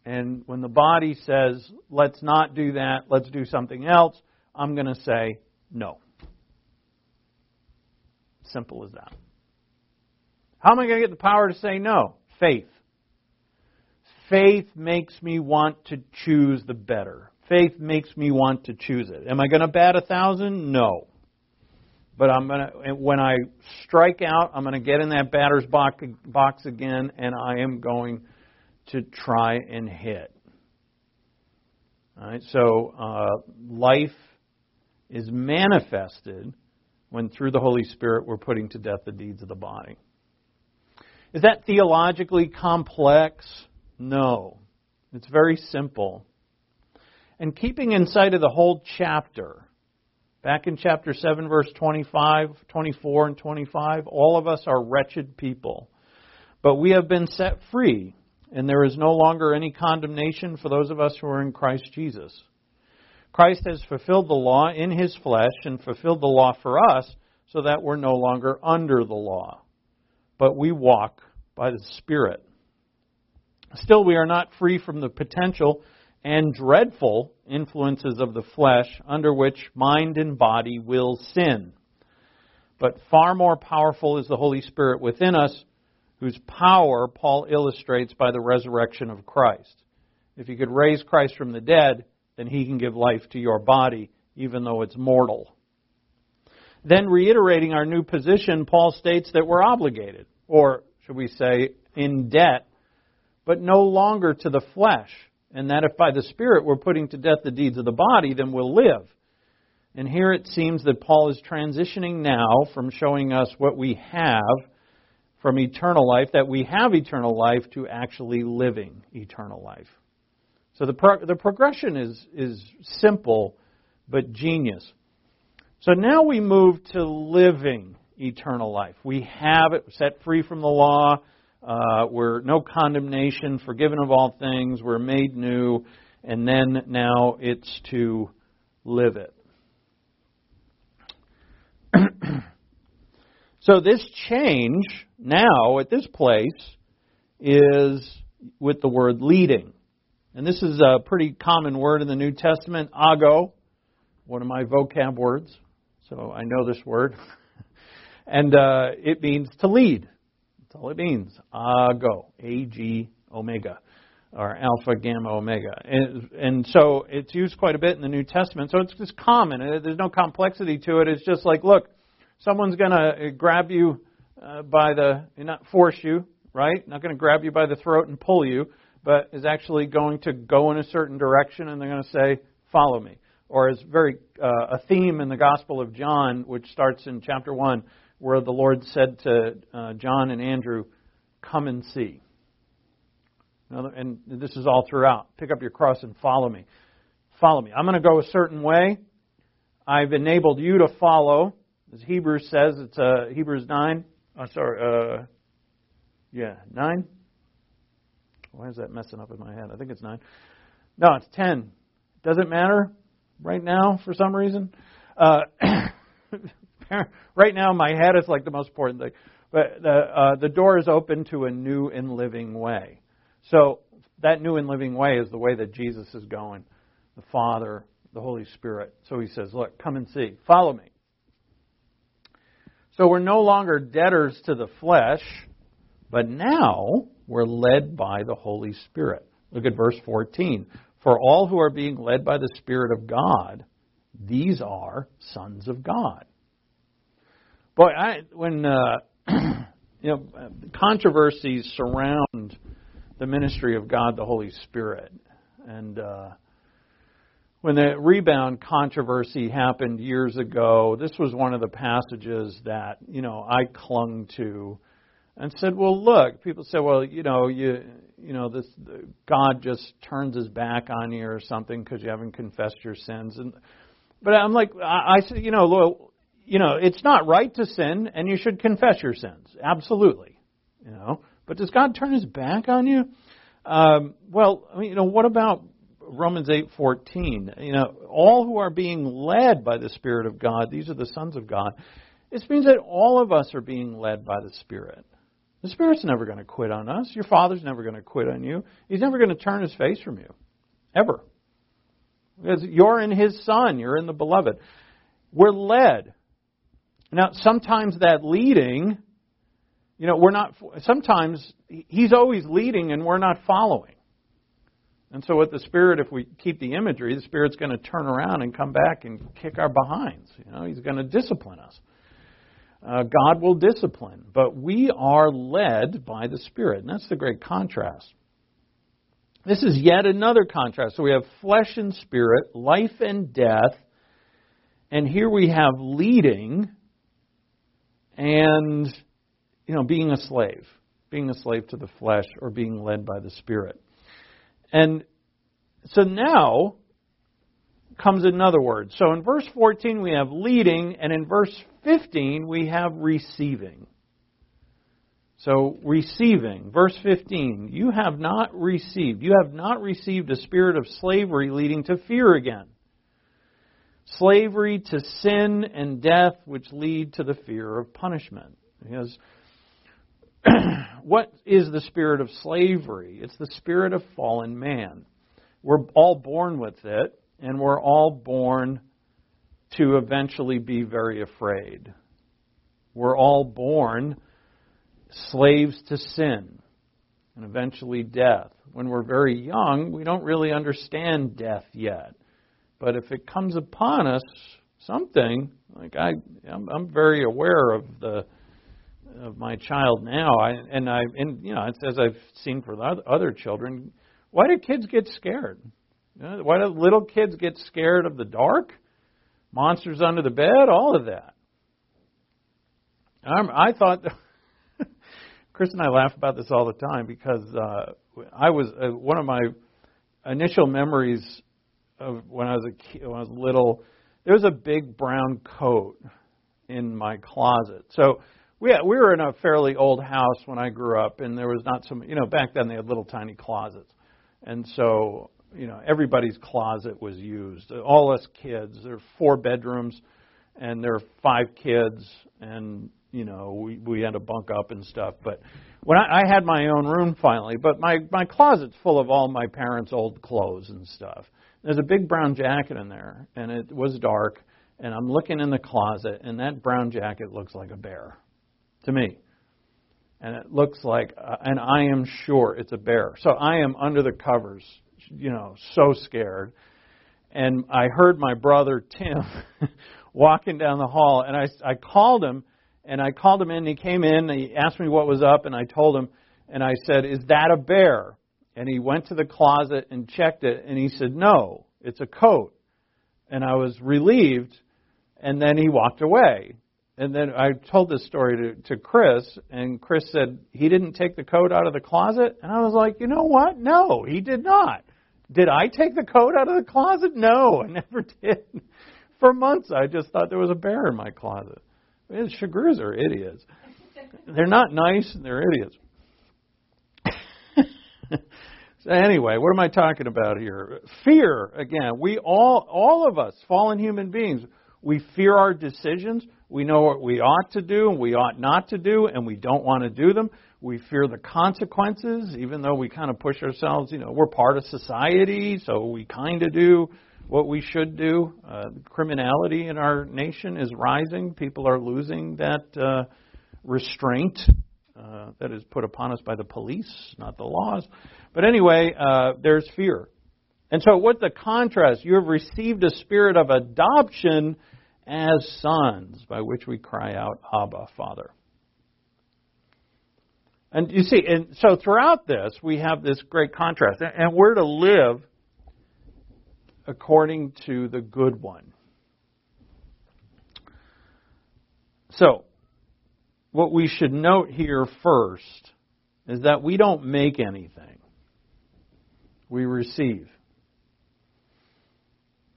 And when the body says, let's not do that, let's do something else, I'm going to say, no. Simple as that. How am I going to get the power to say no? Faith. Faith makes me want to choose the better. Faith makes me want to choose it. Am I going to bat a thousand? No. But I'm going to, when I strike out, I'm going to get in that batter's box again, and I am going to try and hit. All right, so uh, life is manifested when through the Holy Spirit we're putting to death the deeds of the body. Is that theologically complex? No. It's very simple. And keeping in sight of the whole chapter, back in chapter 7, verse 25, 24, and 25, all of us are wretched people. But we have been set free, and there is no longer any condemnation for those of us who are in Christ Jesus. Christ has fulfilled the law in his flesh and fulfilled the law for us so that we're no longer under the law, but we walk by the Spirit. Still, we are not free from the potential and dreadful influences of the flesh under which mind and body will sin. But far more powerful is the Holy Spirit within us, whose power Paul illustrates by the resurrection of Christ. If he could raise Christ from the dead, then he can give life to your body, even though it's mortal. Then, reiterating our new position, Paul states that we're obligated, or should we say, in debt, but no longer to the flesh, and that if by the Spirit we're putting to death the deeds of the body, then we'll live. And here it seems that Paul is transitioning now from showing us what we have from eternal life, that we have eternal life, to actually living eternal life. So the, pro- the progression is, is simple but genius. So now we move to living eternal life. We have it set free from the law. Uh, we're no condemnation, forgiven of all things. We're made new. And then now it's to live it. so this change now at this place is with the word leading. And this is a pretty common word in the New Testament, ago, one of my vocab words. So I know this word. and uh, it means to lead. That's all it means. Ago, A G omega, or alpha, gamma, omega. And, and so it's used quite a bit in the New Testament. So it's just common. There's no complexity to it. It's just like, look, someone's going to grab you uh, by the, not force you, right? Not going to grab you by the throat and pull you but is actually going to go in a certain direction and they're going to say, Follow me. Or is very uh, a theme in the Gospel of John, which starts in chapter 1, where the Lord said to uh, John and Andrew, Come and see. And this is all throughout. Pick up your cross and follow me. Follow me. I'm going to go a certain way. I've enabled you to follow. As Hebrews says, it's uh, Hebrews 9. Oh, sorry. Uh, yeah, 9. Why is that messing up in my head? I think it's nine. No, it's ten. Doesn't matter right now for some reason. Uh, right now, my head is like the most important thing. But the uh, the door is open to a new and living way. So that new and living way is the way that Jesus is going. The Father, the Holy Spirit. So he says, "Look, come and see. Follow me." So we're no longer debtors to the flesh, but now we're led by the Holy Spirit. Look at verse 14. For all who are being led by the Spirit of God, these are sons of God. Boy, I, when uh, you know controversies surround the ministry of God, the Holy Spirit, and uh, when the rebound controversy happened years ago, this was one of the passages that you know I clung to and said, "Well, look." People say, "Well, you know, you you know, this God just turns His back on you or something because you haven't confessed your sins." And but I'm like, I, I said, you know, you know, it's not right to sin, and you should confess your sins, absolutely, you know. But does God turn His back on you? Um, well, I mean, you know, what about Romans 8:14, you know, all who are being led by the Spirit of God, these are the sons of God. This means that all of us are being led by the Spirit. The Spirit's never going to quit on us. Your Father's never going to quit on you. He's never going to turn his face from you. Ever. Because you're in his Son, you're in the Beloved. We're led. Now, sometimes that leading, you know, we're not, sometimes he's always leading and we're not following. And so with the Spirit, if we keep the imagery, the Spirit's going to turn around and come back and kick our behinds. You know, He's going to discipline us. Uh, God will discipline, but we are led by the Spirit. And that's the great contrast. This is yet another contrast. So we have flesh and spirit, life and death, and here we have leading and you know being a slave, being a slave to the flesh or being led by the spirit. And so now comes another word. So in verse 14 we have leading, and in verse 15 we have receiving. So receiving, verse 15, you have not received, you have not received a spirit of slavery leading to fear again. Slavery to sin and death, which lead to the fear of punishment. Because what is the spirit of slavery? It's the spirit of fallen man. We're all born with it, and we're all born to eventually be very afraid. We're all born slaves to sin and eventually death. When we're very young, we don't really understand death yet. But if it comes upon us, something like I, I'm, I'm very aware of the of my child now. I, and I, and you know, it's as I've seen for the other children, why do kids get scared? You know, why do little kids get scared of the dark? Monsters under the bed, all of that. I'm, I thought, Chris and I laugh about this all the time because uh, I was uh, one of my initial memories of when I was a kid, when I was little. There was a big brown coat in my closet. So we had, we were in a fairly old house when I grew up, and there was not some you know back then they had little tiny closets, and so you know everybody's closet was used. All us kids. There are four bedrooms, and there are five kids, and you know we we had to bunk up and stuff. But when I, I had my own room finally, but my my closet's full of all my parents' old clothes and stuff. There's a big brown jacket in there, and it was dark. And I'm looking in the closet, and that brown jacket looks like a bear to me. And it looks like, uh, and I am sure it's a bear. So I am under the covers, you know, so scared. And I heard my brother Tim walking down the hall, and I, I called him, and I called him in, and he came in, and he asked me what was up, and I told him, and I said, Is that a bear? And he went to the closet and checked it, and he said, No, it's a coat. And I was relieved, and then he walked away and then I told this story to, to Chris, and Chris said he didn't take the coat out of the closet. And I was like, you know what? No, he did not. Did I take the coat out of the closet? No, I never did. For months, I just thought there was a bear in my closet. I mean, Chagrs are idiots. They're not nice, and they're idiots. So anyway, what am I talking about here? Fear again. We all, all of us, fallen human beings, we fear our decisions. We know what we ought to do and we ought not to do, and we don't want to do them. We fear the consequences, even though we kind of push ourselves. You know, we're part of society, so we kind of do what we should do. Uh, criminality in our nation is rising. People are losing that uh, restraint uh, that is put upon us by the police, not the laws. But anyway, uh, there's fear. And so, what the contrast? You have received a spirit of adoption as sons, by which we cry out, Abba, Father. And you see, and so throughout this, we have this great contrast. And we're to live according to the good one. So, what we should note here first is that we don't make anything, we receive.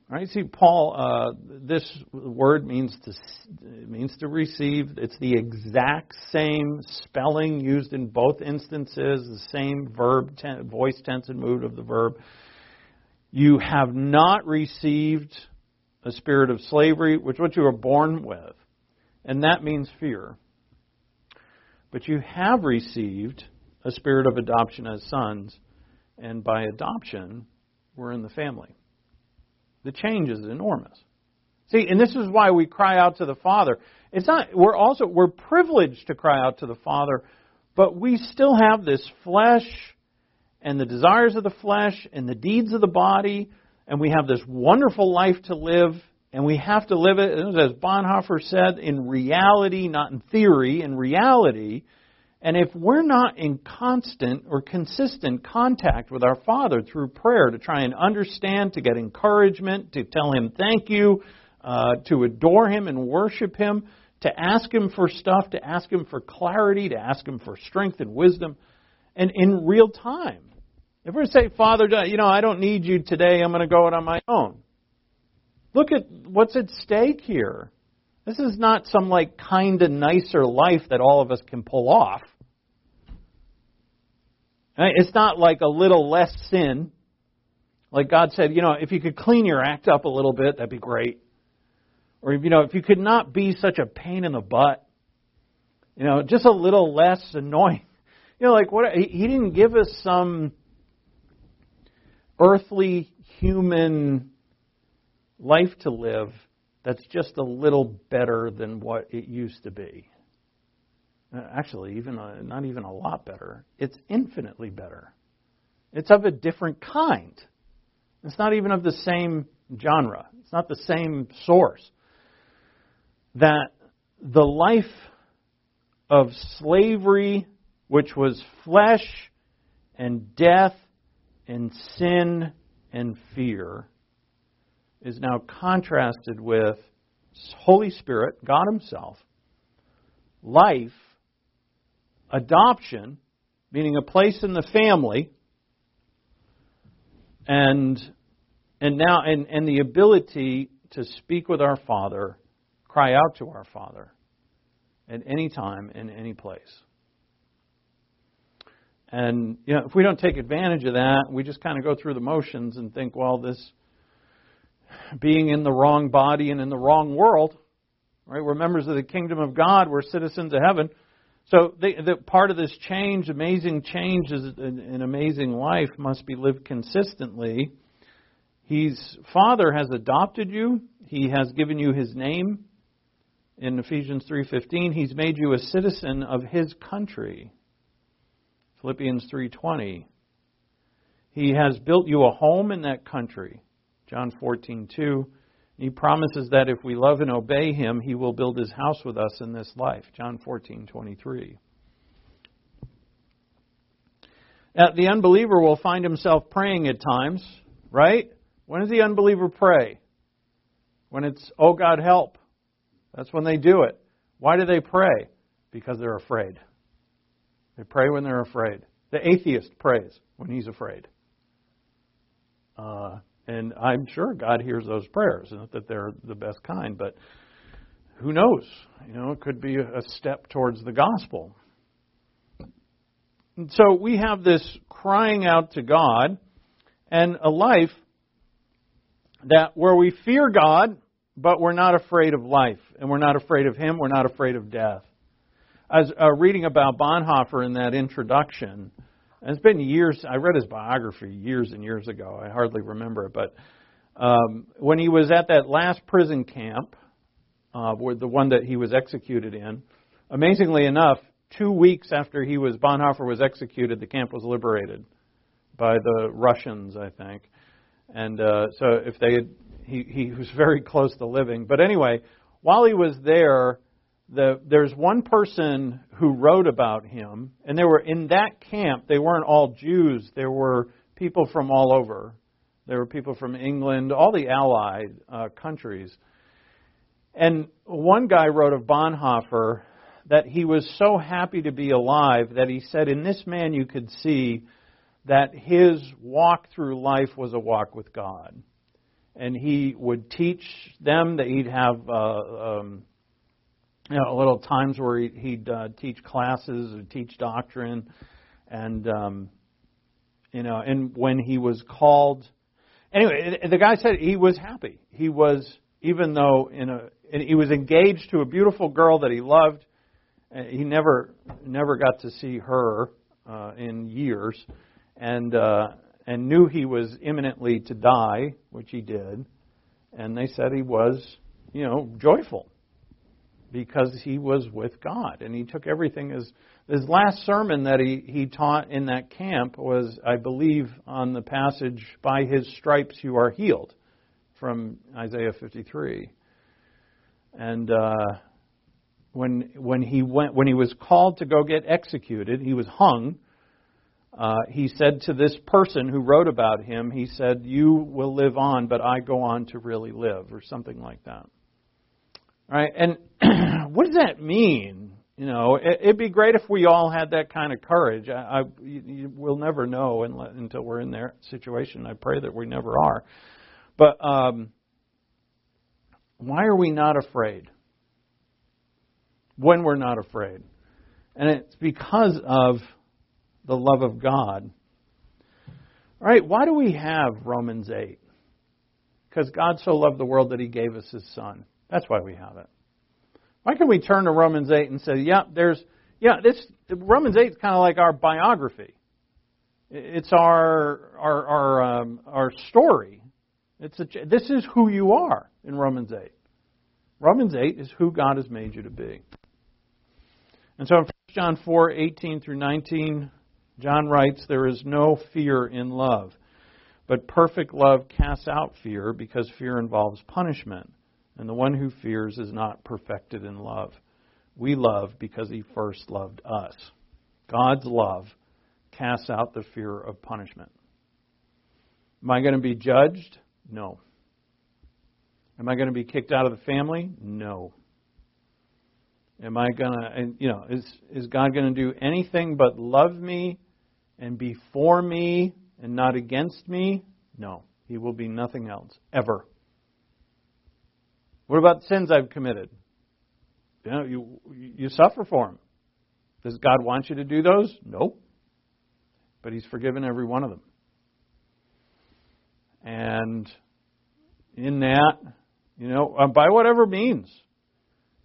Right? See, Paul, uh, this word means to means to receive. It's the exact same spelling used in both instances, the same verb, ten, voice, tense, and mood of the verb. You have not received a spirit of slavery, which is what you were born with, and that means fear. But you have received a spirit of adoption as sons, and by adoption, we're in the family. The change is enormous. See, and this is why we cry out to the Father. It's not we're also we're privileged to cry out to the Father, but we still have this flesh and the desires of the flesh and the deeds of the body, and we have this wonderful life to live, and we have to live it, as Bonhoeffer said, in reality, not in theory, in reality. And if we're not in constant or consistent contact with our Father through prayer to try and understand, to get encouragement, to tell Him thank you, uh, to adore Him and worship Him, to ask Him for stuff, to ask Him for clarity, to ask Him for strength and wisdom, and in real time. If we say, Father, you know, I don't need you today, I'm going to go it on my own. Look at what's at stake here. This is not some like kind of nicer life that all of us can pull off. Uh, it's not like a little less sin. Like God said, you know, if you could clean your act up a little bit, that'd be great. Or, you know, if you could not be such a pain in the butt, you know, just a little less annoying. You know, like what, he didn't give us some earthly human life to live that's just a little better than what it used to be. Uh, actually, even a, not even a lot better. It's infinitely better. It's of a different kind. It's not even of the same genre. It's not the same source. That the life of slavery, which was flesh and death and sin and fear, is now contrasted with Holy Spirit, God Himself, life, adoption, meaning a place in the family, and and now and, and the ability to speak with our Father, cry out to our Father at any time in any place. And you know, if we don't take advantage of that, we just kind of go through the motions and think, well, this being in the wrong body and in the wrong world, right? We're members of the kingdom of God. We're citizens of heaven. So the, the part of this change, amazing change, is an, an amazing life must be lived consistently. His Father has adopted you. He has given you His name. In Ephesians 3:15, He's made you a citizen of His country. Philippians 3:20. He has built you a home in that country. John 14:2. He promises that if we love and obey him, he will build his house with us in this life. John 14:23. Now, the unbeliever will find himself praying at times, right? When does the unbeliever pray? When it's, oh God, help. That's when they do it. Why do they pray? Because they're afraid. They pray when they're afraid. The atheist prays when he's afraid. Uh, and I'm sure God hears those prayers, not that they're the best kind, but who knows? You know, it could be a step towards the gospel. And so we have this crying out to God and a life that where we fear God, but we're not afraid of life, and we're not afraid of Him, we're not afraid of death. I was uh, reading about Bonhoeffer in that introduction, and it's been years. I read his biography years and years ago. I hardly remember it, but um, when he was at that last prison camp, uh, where the one that he was executed in, amazingly enough, two weeks after he was Bonhoeffer was executed, the camp was liberated by the Russians, I think. And uh, so if they had, he he was very close to living. But anyway, while he was there, the, there's one person who wrote about him, and they were in that camp. They weren't all Jews. There were people from all over. There were people from England, all the Allied uh, countries. And one guy wrote of Bonhoeffer that he was so happy to be alive that he said, In this man you could see that his walk through life was a walk with God. And he would teach them that he'd have uh, um, you know, little times where he, he'd uh, teach classes or teach doctrine, and um, you know, and when he was called, anyway, the guy said he was happy. He was, even though in a, he was engaged to a beautiful girl that he loved. He never, never got to see her uh, in years, and uh, and knew he was imminently to die, which he did. And they said he was, you know, joyful because he was with God and he took everything as his last sermon that he, he taught in that camp was, I believe, on the passage, By his stripes you are healed, from Isaiah 53. And uh, when, when, he went, when he was called to go get executed, he was hung. Uh, he said to this person who wrote about him, he said, You will live on, but I go on to really live, or something like that. Right? And what does that mean? You know, it, it'd be great if we all had that kind of courage. I, I you, we'll never know until we're in their situation. I pray that we never are. But um, why are we not afraid? When we're not afraid, and it's because of the love of God. All right, why do we have Romans eight? Because God so loved the world that He gave us His Son. That's why we have it. Why can we turn to Romans 8 and say, yeah, there's, yeah, this, Romans 8 is kind of like our biography. It's our, our, our, um, our story. It's a, this is who you are in Romans 8. Romans 8 is who God has made you to be. And so in 1 John 4, 18 through 19, John writes, There is no fear in love, but perfect love casts out fear because fear involves punishment and the one who fears is not perfected in love. We love because he first loved us. God's love casts out the fear of punishment. Am I going to be judged? No. Am I going to be kicked out of the family? No. Am I going to, you know, is, is God going to do anything but love me and be for me and not against me? No. He will be nothing else, ever. What about the sins I've committed? You know, you you suffer for them. Does God want you to do those? Nope. But He's forgiven every one of them. And in that, you know, uh, by whatever means,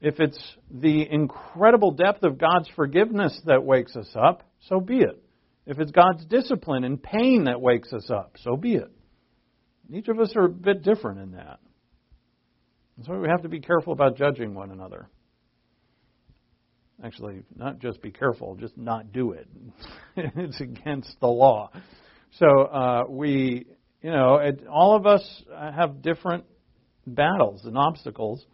if it's the incredible depth of God's forgiveness that wakes us up, so be it. If it's God's discipline and pain that wakes us up, so be it. Each of us are a bit different in that. So we have to be careful about judging one another. Actually, not just be careful, just not do it. it's against the law. So uh, we, you know, it, all of us have different battles and obstacles.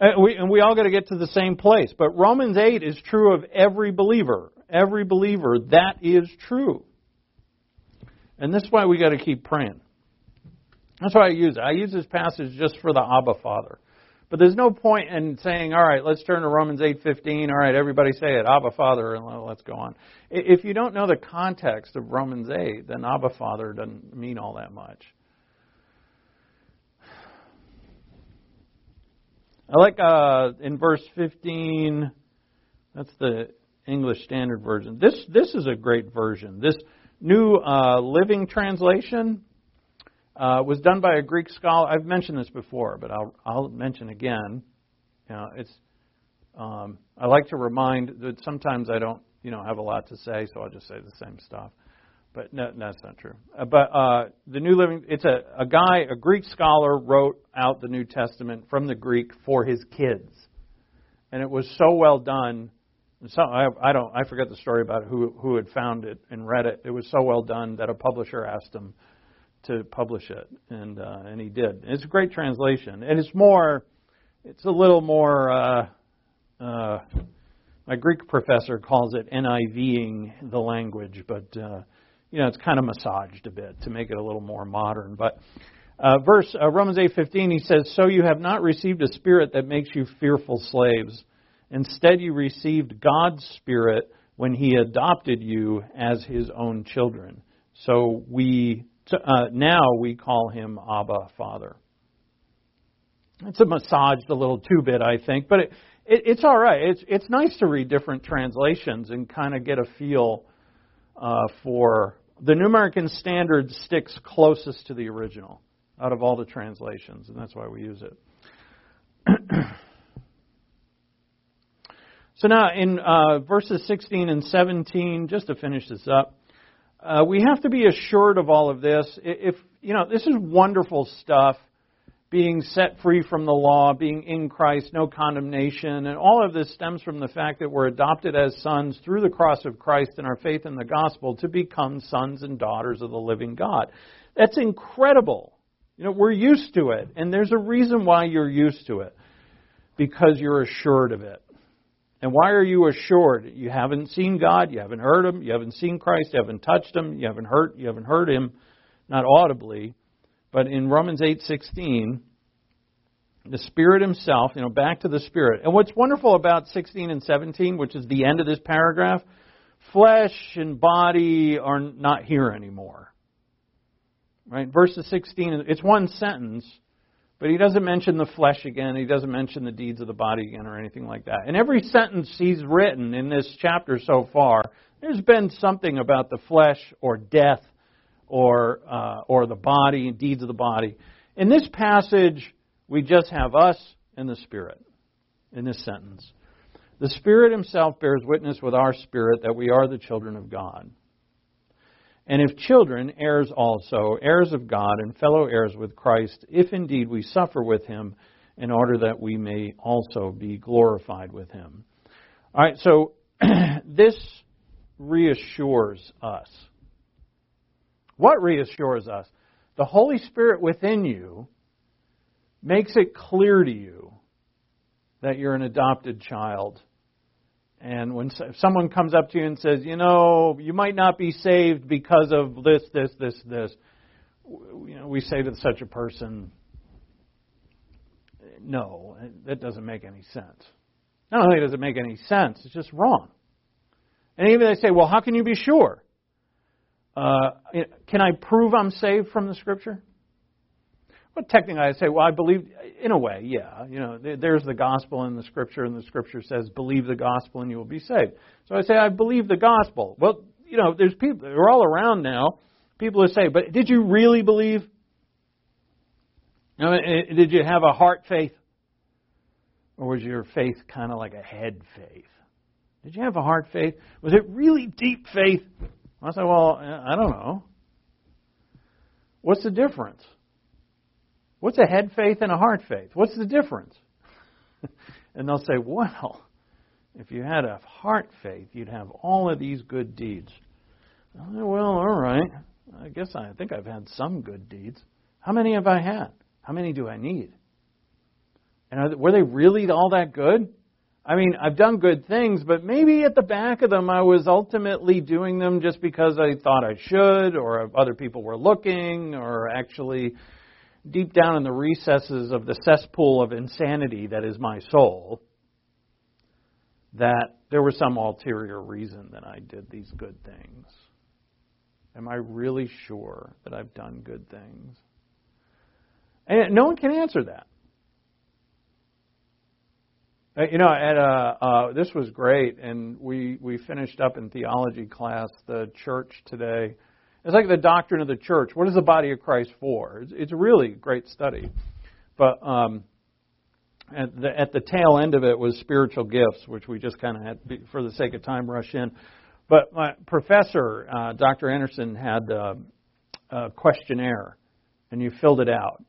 And we, and we all got to get to the same place. But Romans 8 is true of every believer. Every believer, that is true. And this is why we got to keep praying. That's why I use it. I use this passage just for the Abba Father. But there's no point in saying, all right, let's turn to Romans 8:15. All right, everybody say it, Abba Father, and let's go on. If you don't know the context of Romans 8, then Abba Father doesn't mean all that much. I like uh, in verse 15. That's the English Standard Version. This this is a great version. This New uh, Living Translation uh, was done by a Greek scholar. I've mentioned this before, but I'll, I'll mention again. You know, it's um, I like to remind that sometimes I don't, you know, have a lot to say, so I'll just say the same stuff. But no, that's not true. Uh, but uh, the New Living, it's a, a guy, a Greek scholar, wrote out the New Testament from the Greek for his kids, and it was so well done. So I, I don't, I forget the story about who who had found it and read it. It was so well done that a publisher asked him to publish it, and uh, and he did. It's a great translation, and it's more, it's a little more. Uh, uh, my Greek professor calls it NIVing the language, but uh, you know it's kind of massaged a bit to make it a little more modern. But uh, verse uh, Romans eight fifteen, he says, "So you have not received a spirit that makes you fearful slaves. Instead, you received God's spirit when He adopted you as His own children." So we so, uh, now we call him Abba Father. It's a massaged a little too bit, I think, but it, it, it's all right. It's it's nice to read different translations and kind of get a feel uh, for the New American Standard sticks closest to the original. out of all the translations, and that's why we use it. so now in uh, verses 16 and 17, just to finish this up, uh, we have to be assured of all of this. If you know, this is wonderful stuff. Being set free from the law, being in Christ, no condemnation, and all of this stems from the fact that we're adopted as sons through the cross of Christ and our faith in the gospel to become sons and daughters of the living God. That's incredible. You know, we're used to it, and there's a reason why you're used to it. Because you're assured of it. And why are you assured? You haven't seen God, you haven't heard him, you haven't seen Christ, you haven't touched him, you haven't heard you haven't heard him, not audibly, but in Romans 8:16, the Spirit himself, you know, back to the Spirit. And what's wonderful about 16 and 17, which is the end of this paragraph, flesh and body are not here anymore. Right? Verses 16, it's one sentence, but he doesn't mention the flesh again. He doesn't mention the deeds of the body again or anything like that. In every sentence he's written in this chapter so far, there's been something about the flesh or death or, uh, or the body and deeds of the body. In this passage, we just have us and the Spirit in this sentence. The Spirit Himself bears witness with our spirit that we are the children of God. And if children, heirs also, heirs of God and fellow heirs with Christ, if indeed we suffer with him, in order that we may also be glorified with him. All right, so this reassures us. What reassures us? The Holy Spirit within you makes it clear to you that you're an adopted child and when someone comes up to you and says, you know, you might not be saved because of this, this, this, this, you know, we say to such a person, no, that doesn't make any sense. Not only does it make any sense, it's just wrong. And even they say, well, how can you be sure? Uh, can I prove I'm saved from the Scripture? Well, technically, I say, well, I believe, in a way, yeah. You know, there's the gospel in the scripture, and the scripture says, believe the gospel and you will be saved. So I say, I believe the gospel. Well, you know, there's people, they're all around now, people who say, but did you really believe? You know, eh, eh, did you have a heart faith? Or was your faith kind of like a head faith? Did you have a heart faith? Was it really deep faith? I say, well, eh, I don't know. What's the difference? What's a head faith and a heart faith? What's the difference? and they'll say, well, if you had a heart faith, you'd have all of these good deeds. Say, well, all right. I guess I think I've had some good deeds. How many have I had? How many do I need? And they, were they really all that good? I mean, I've done good things, but maybe at the back of them I was ultimately doing them just because I thought I should, or other people were looking, or actually deep down in the recesses of the cesspool of insanity that is my soul, that there was some ulterior reason that I did these good things. Am I really sure that I've done good things? And no one can answer that. Uh, you know, at a, uh, this was great, and we we finished up in theology class the church today it's like the doctrine of the church. What is the body of Christ for? It's, it's a really great study. But um, at, the, at the tail end of it was spiritual gifts, which we just kind of had, for the sake of time, rush in. But my professor, uh, Dr. Anderson, had a, a questionnaire, and you filled it out.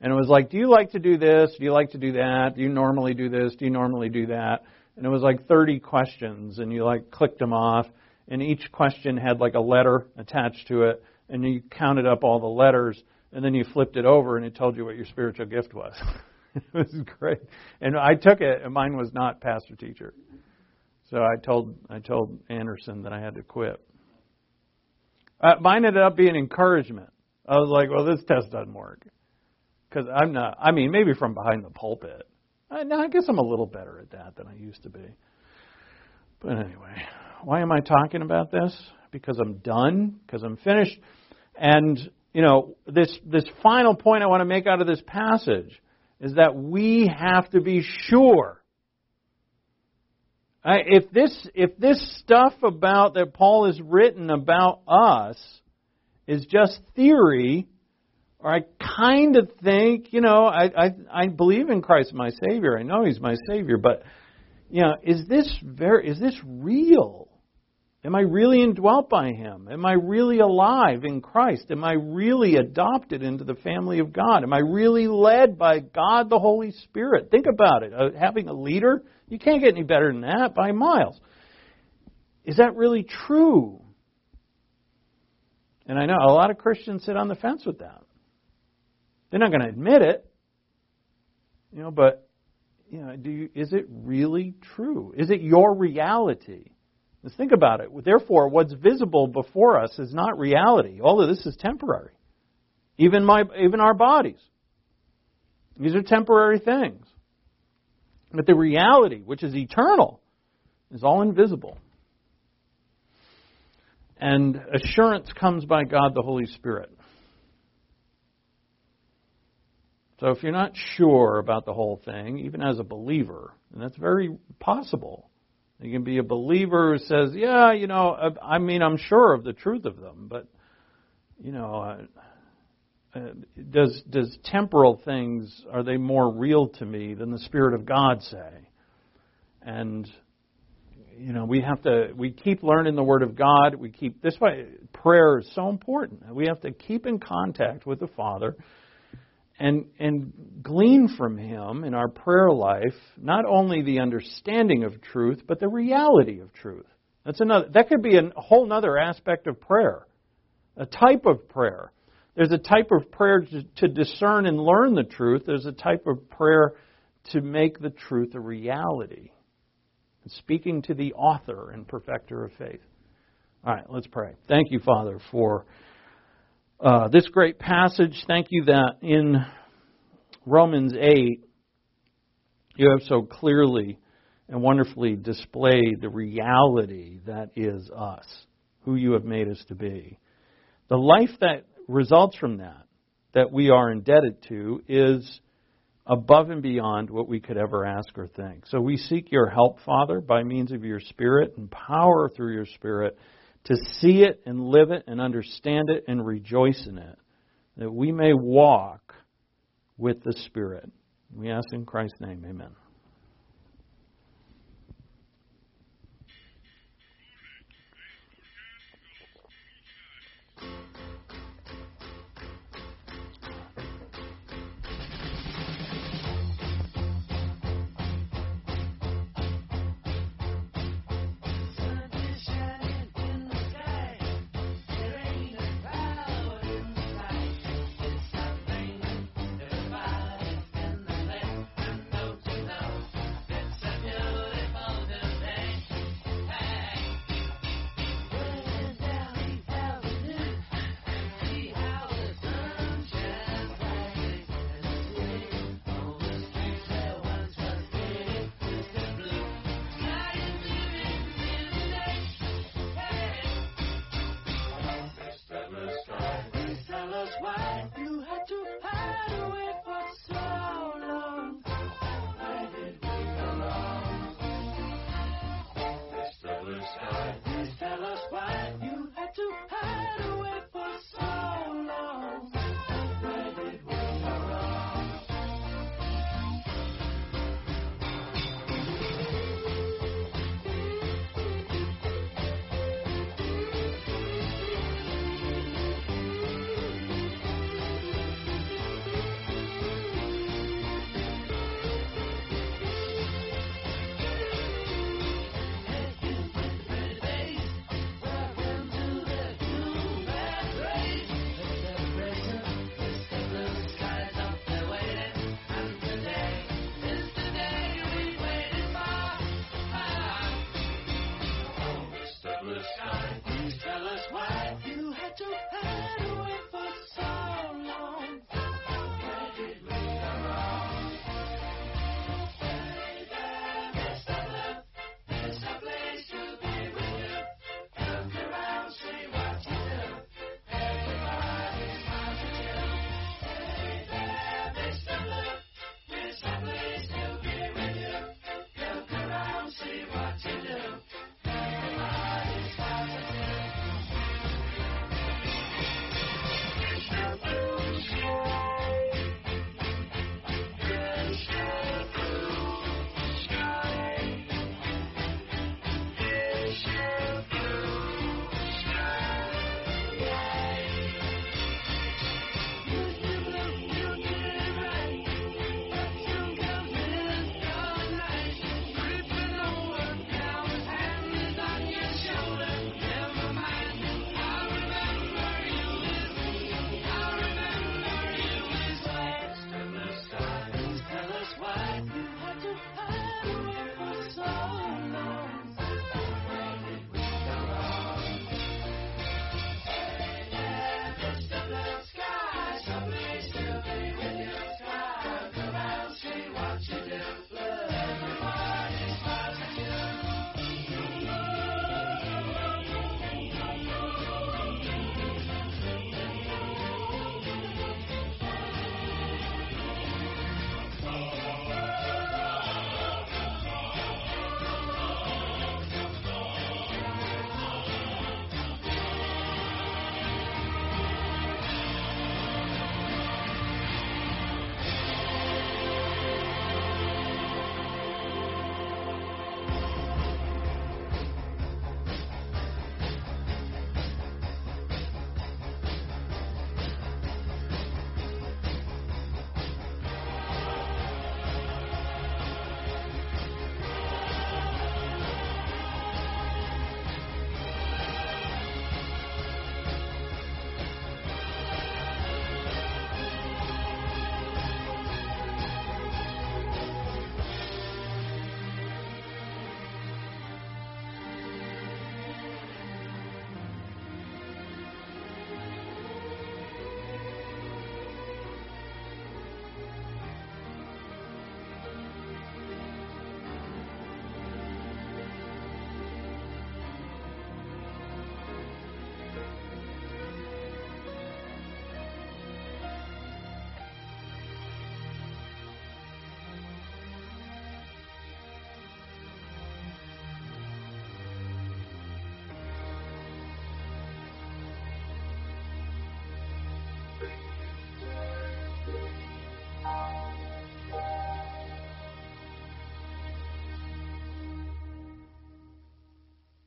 And it was like, do you like to do this? Do you like to do that? Do you normally do this? Do you normally do that? And it was like 30 questions, and you like clicked them off and each question had like a letter attached to it, and you counted up all the letters, and then you flipped it over, and it told you what your spiritual gift was. it was great, and I took it, and mine was not pastor teacher. So I told I told Anderson that I had to quit. Uh, mine ended up being encouragement. I was like, well, this test doesn't work because I'm not. I mean, maybe from behind the pulpit. I, I guess I'm a little better at that than I used to be. But anyway, why am I talking about this? Because I'm done, because I'm finished. And, you know, this, this final point I want to make out of this passage is that we have to be sure. If this, if this stuff about that Paul has written about us is just theory, or I kind of think, you know, I, I I believe in Christ my Savior. I know He's my Savior, but you know, is this very is this real? Am I really indwelt by Him? Am I really alive in Christ? Am I really adopted into the family of God? Am I really led by God the Holy Spirit? Think about it. Uh, having a leader, you can't get any better than that by miles. Is that really true? And I know a lot of Christians sit on the fence with that. They're not going to admit it, you know, but you know, do you, is it really true? Is it your reality? Let's think about it. Therefore, what's visible before us is not reality. All of this is temporary. Even my, even our bodies. These are temporary things. But the reality, which is eternal, is all invisible. And assurance comes by God the Holy Spirit. So if you're not sure about the whole thing, even as a believer, and that's very possible, you can be a believer who says, "Yeah, you know, I mean, I'm sure of the truth of them, but you know, uh, does does temporal things are they more real to me than the Spirit of God say?" And you know, we have to we keep learning the Word of God. We keep this way. Prayer is so important. We have to keep in contact with the Father and, and glean from Him in our prayer life not only the understanding of truth, but the reality of truth. That's another, that could be a whole other aspect of prayer, a type of prayer. There's a type of prayer to, to discern and learn the truth. There's a type of prayer to make the truth a reality. Speaking to the author and perfecter of faith. All right, let's pray. Thank you, Father, for uh, this great passage. Thank you that in Romans 8, you have so clearly and wonderfully displayed the reality that is us, who you have made us to be. The life that results from that, that we are indebted to, is above and beyond what we could ever ask or think. So we seek your help, Father, by means of your Spirit and power through your Spirit to see it and live it and understand it and rejoice in it, that we may walk with the Spirit. We ask in Christ's name, amen.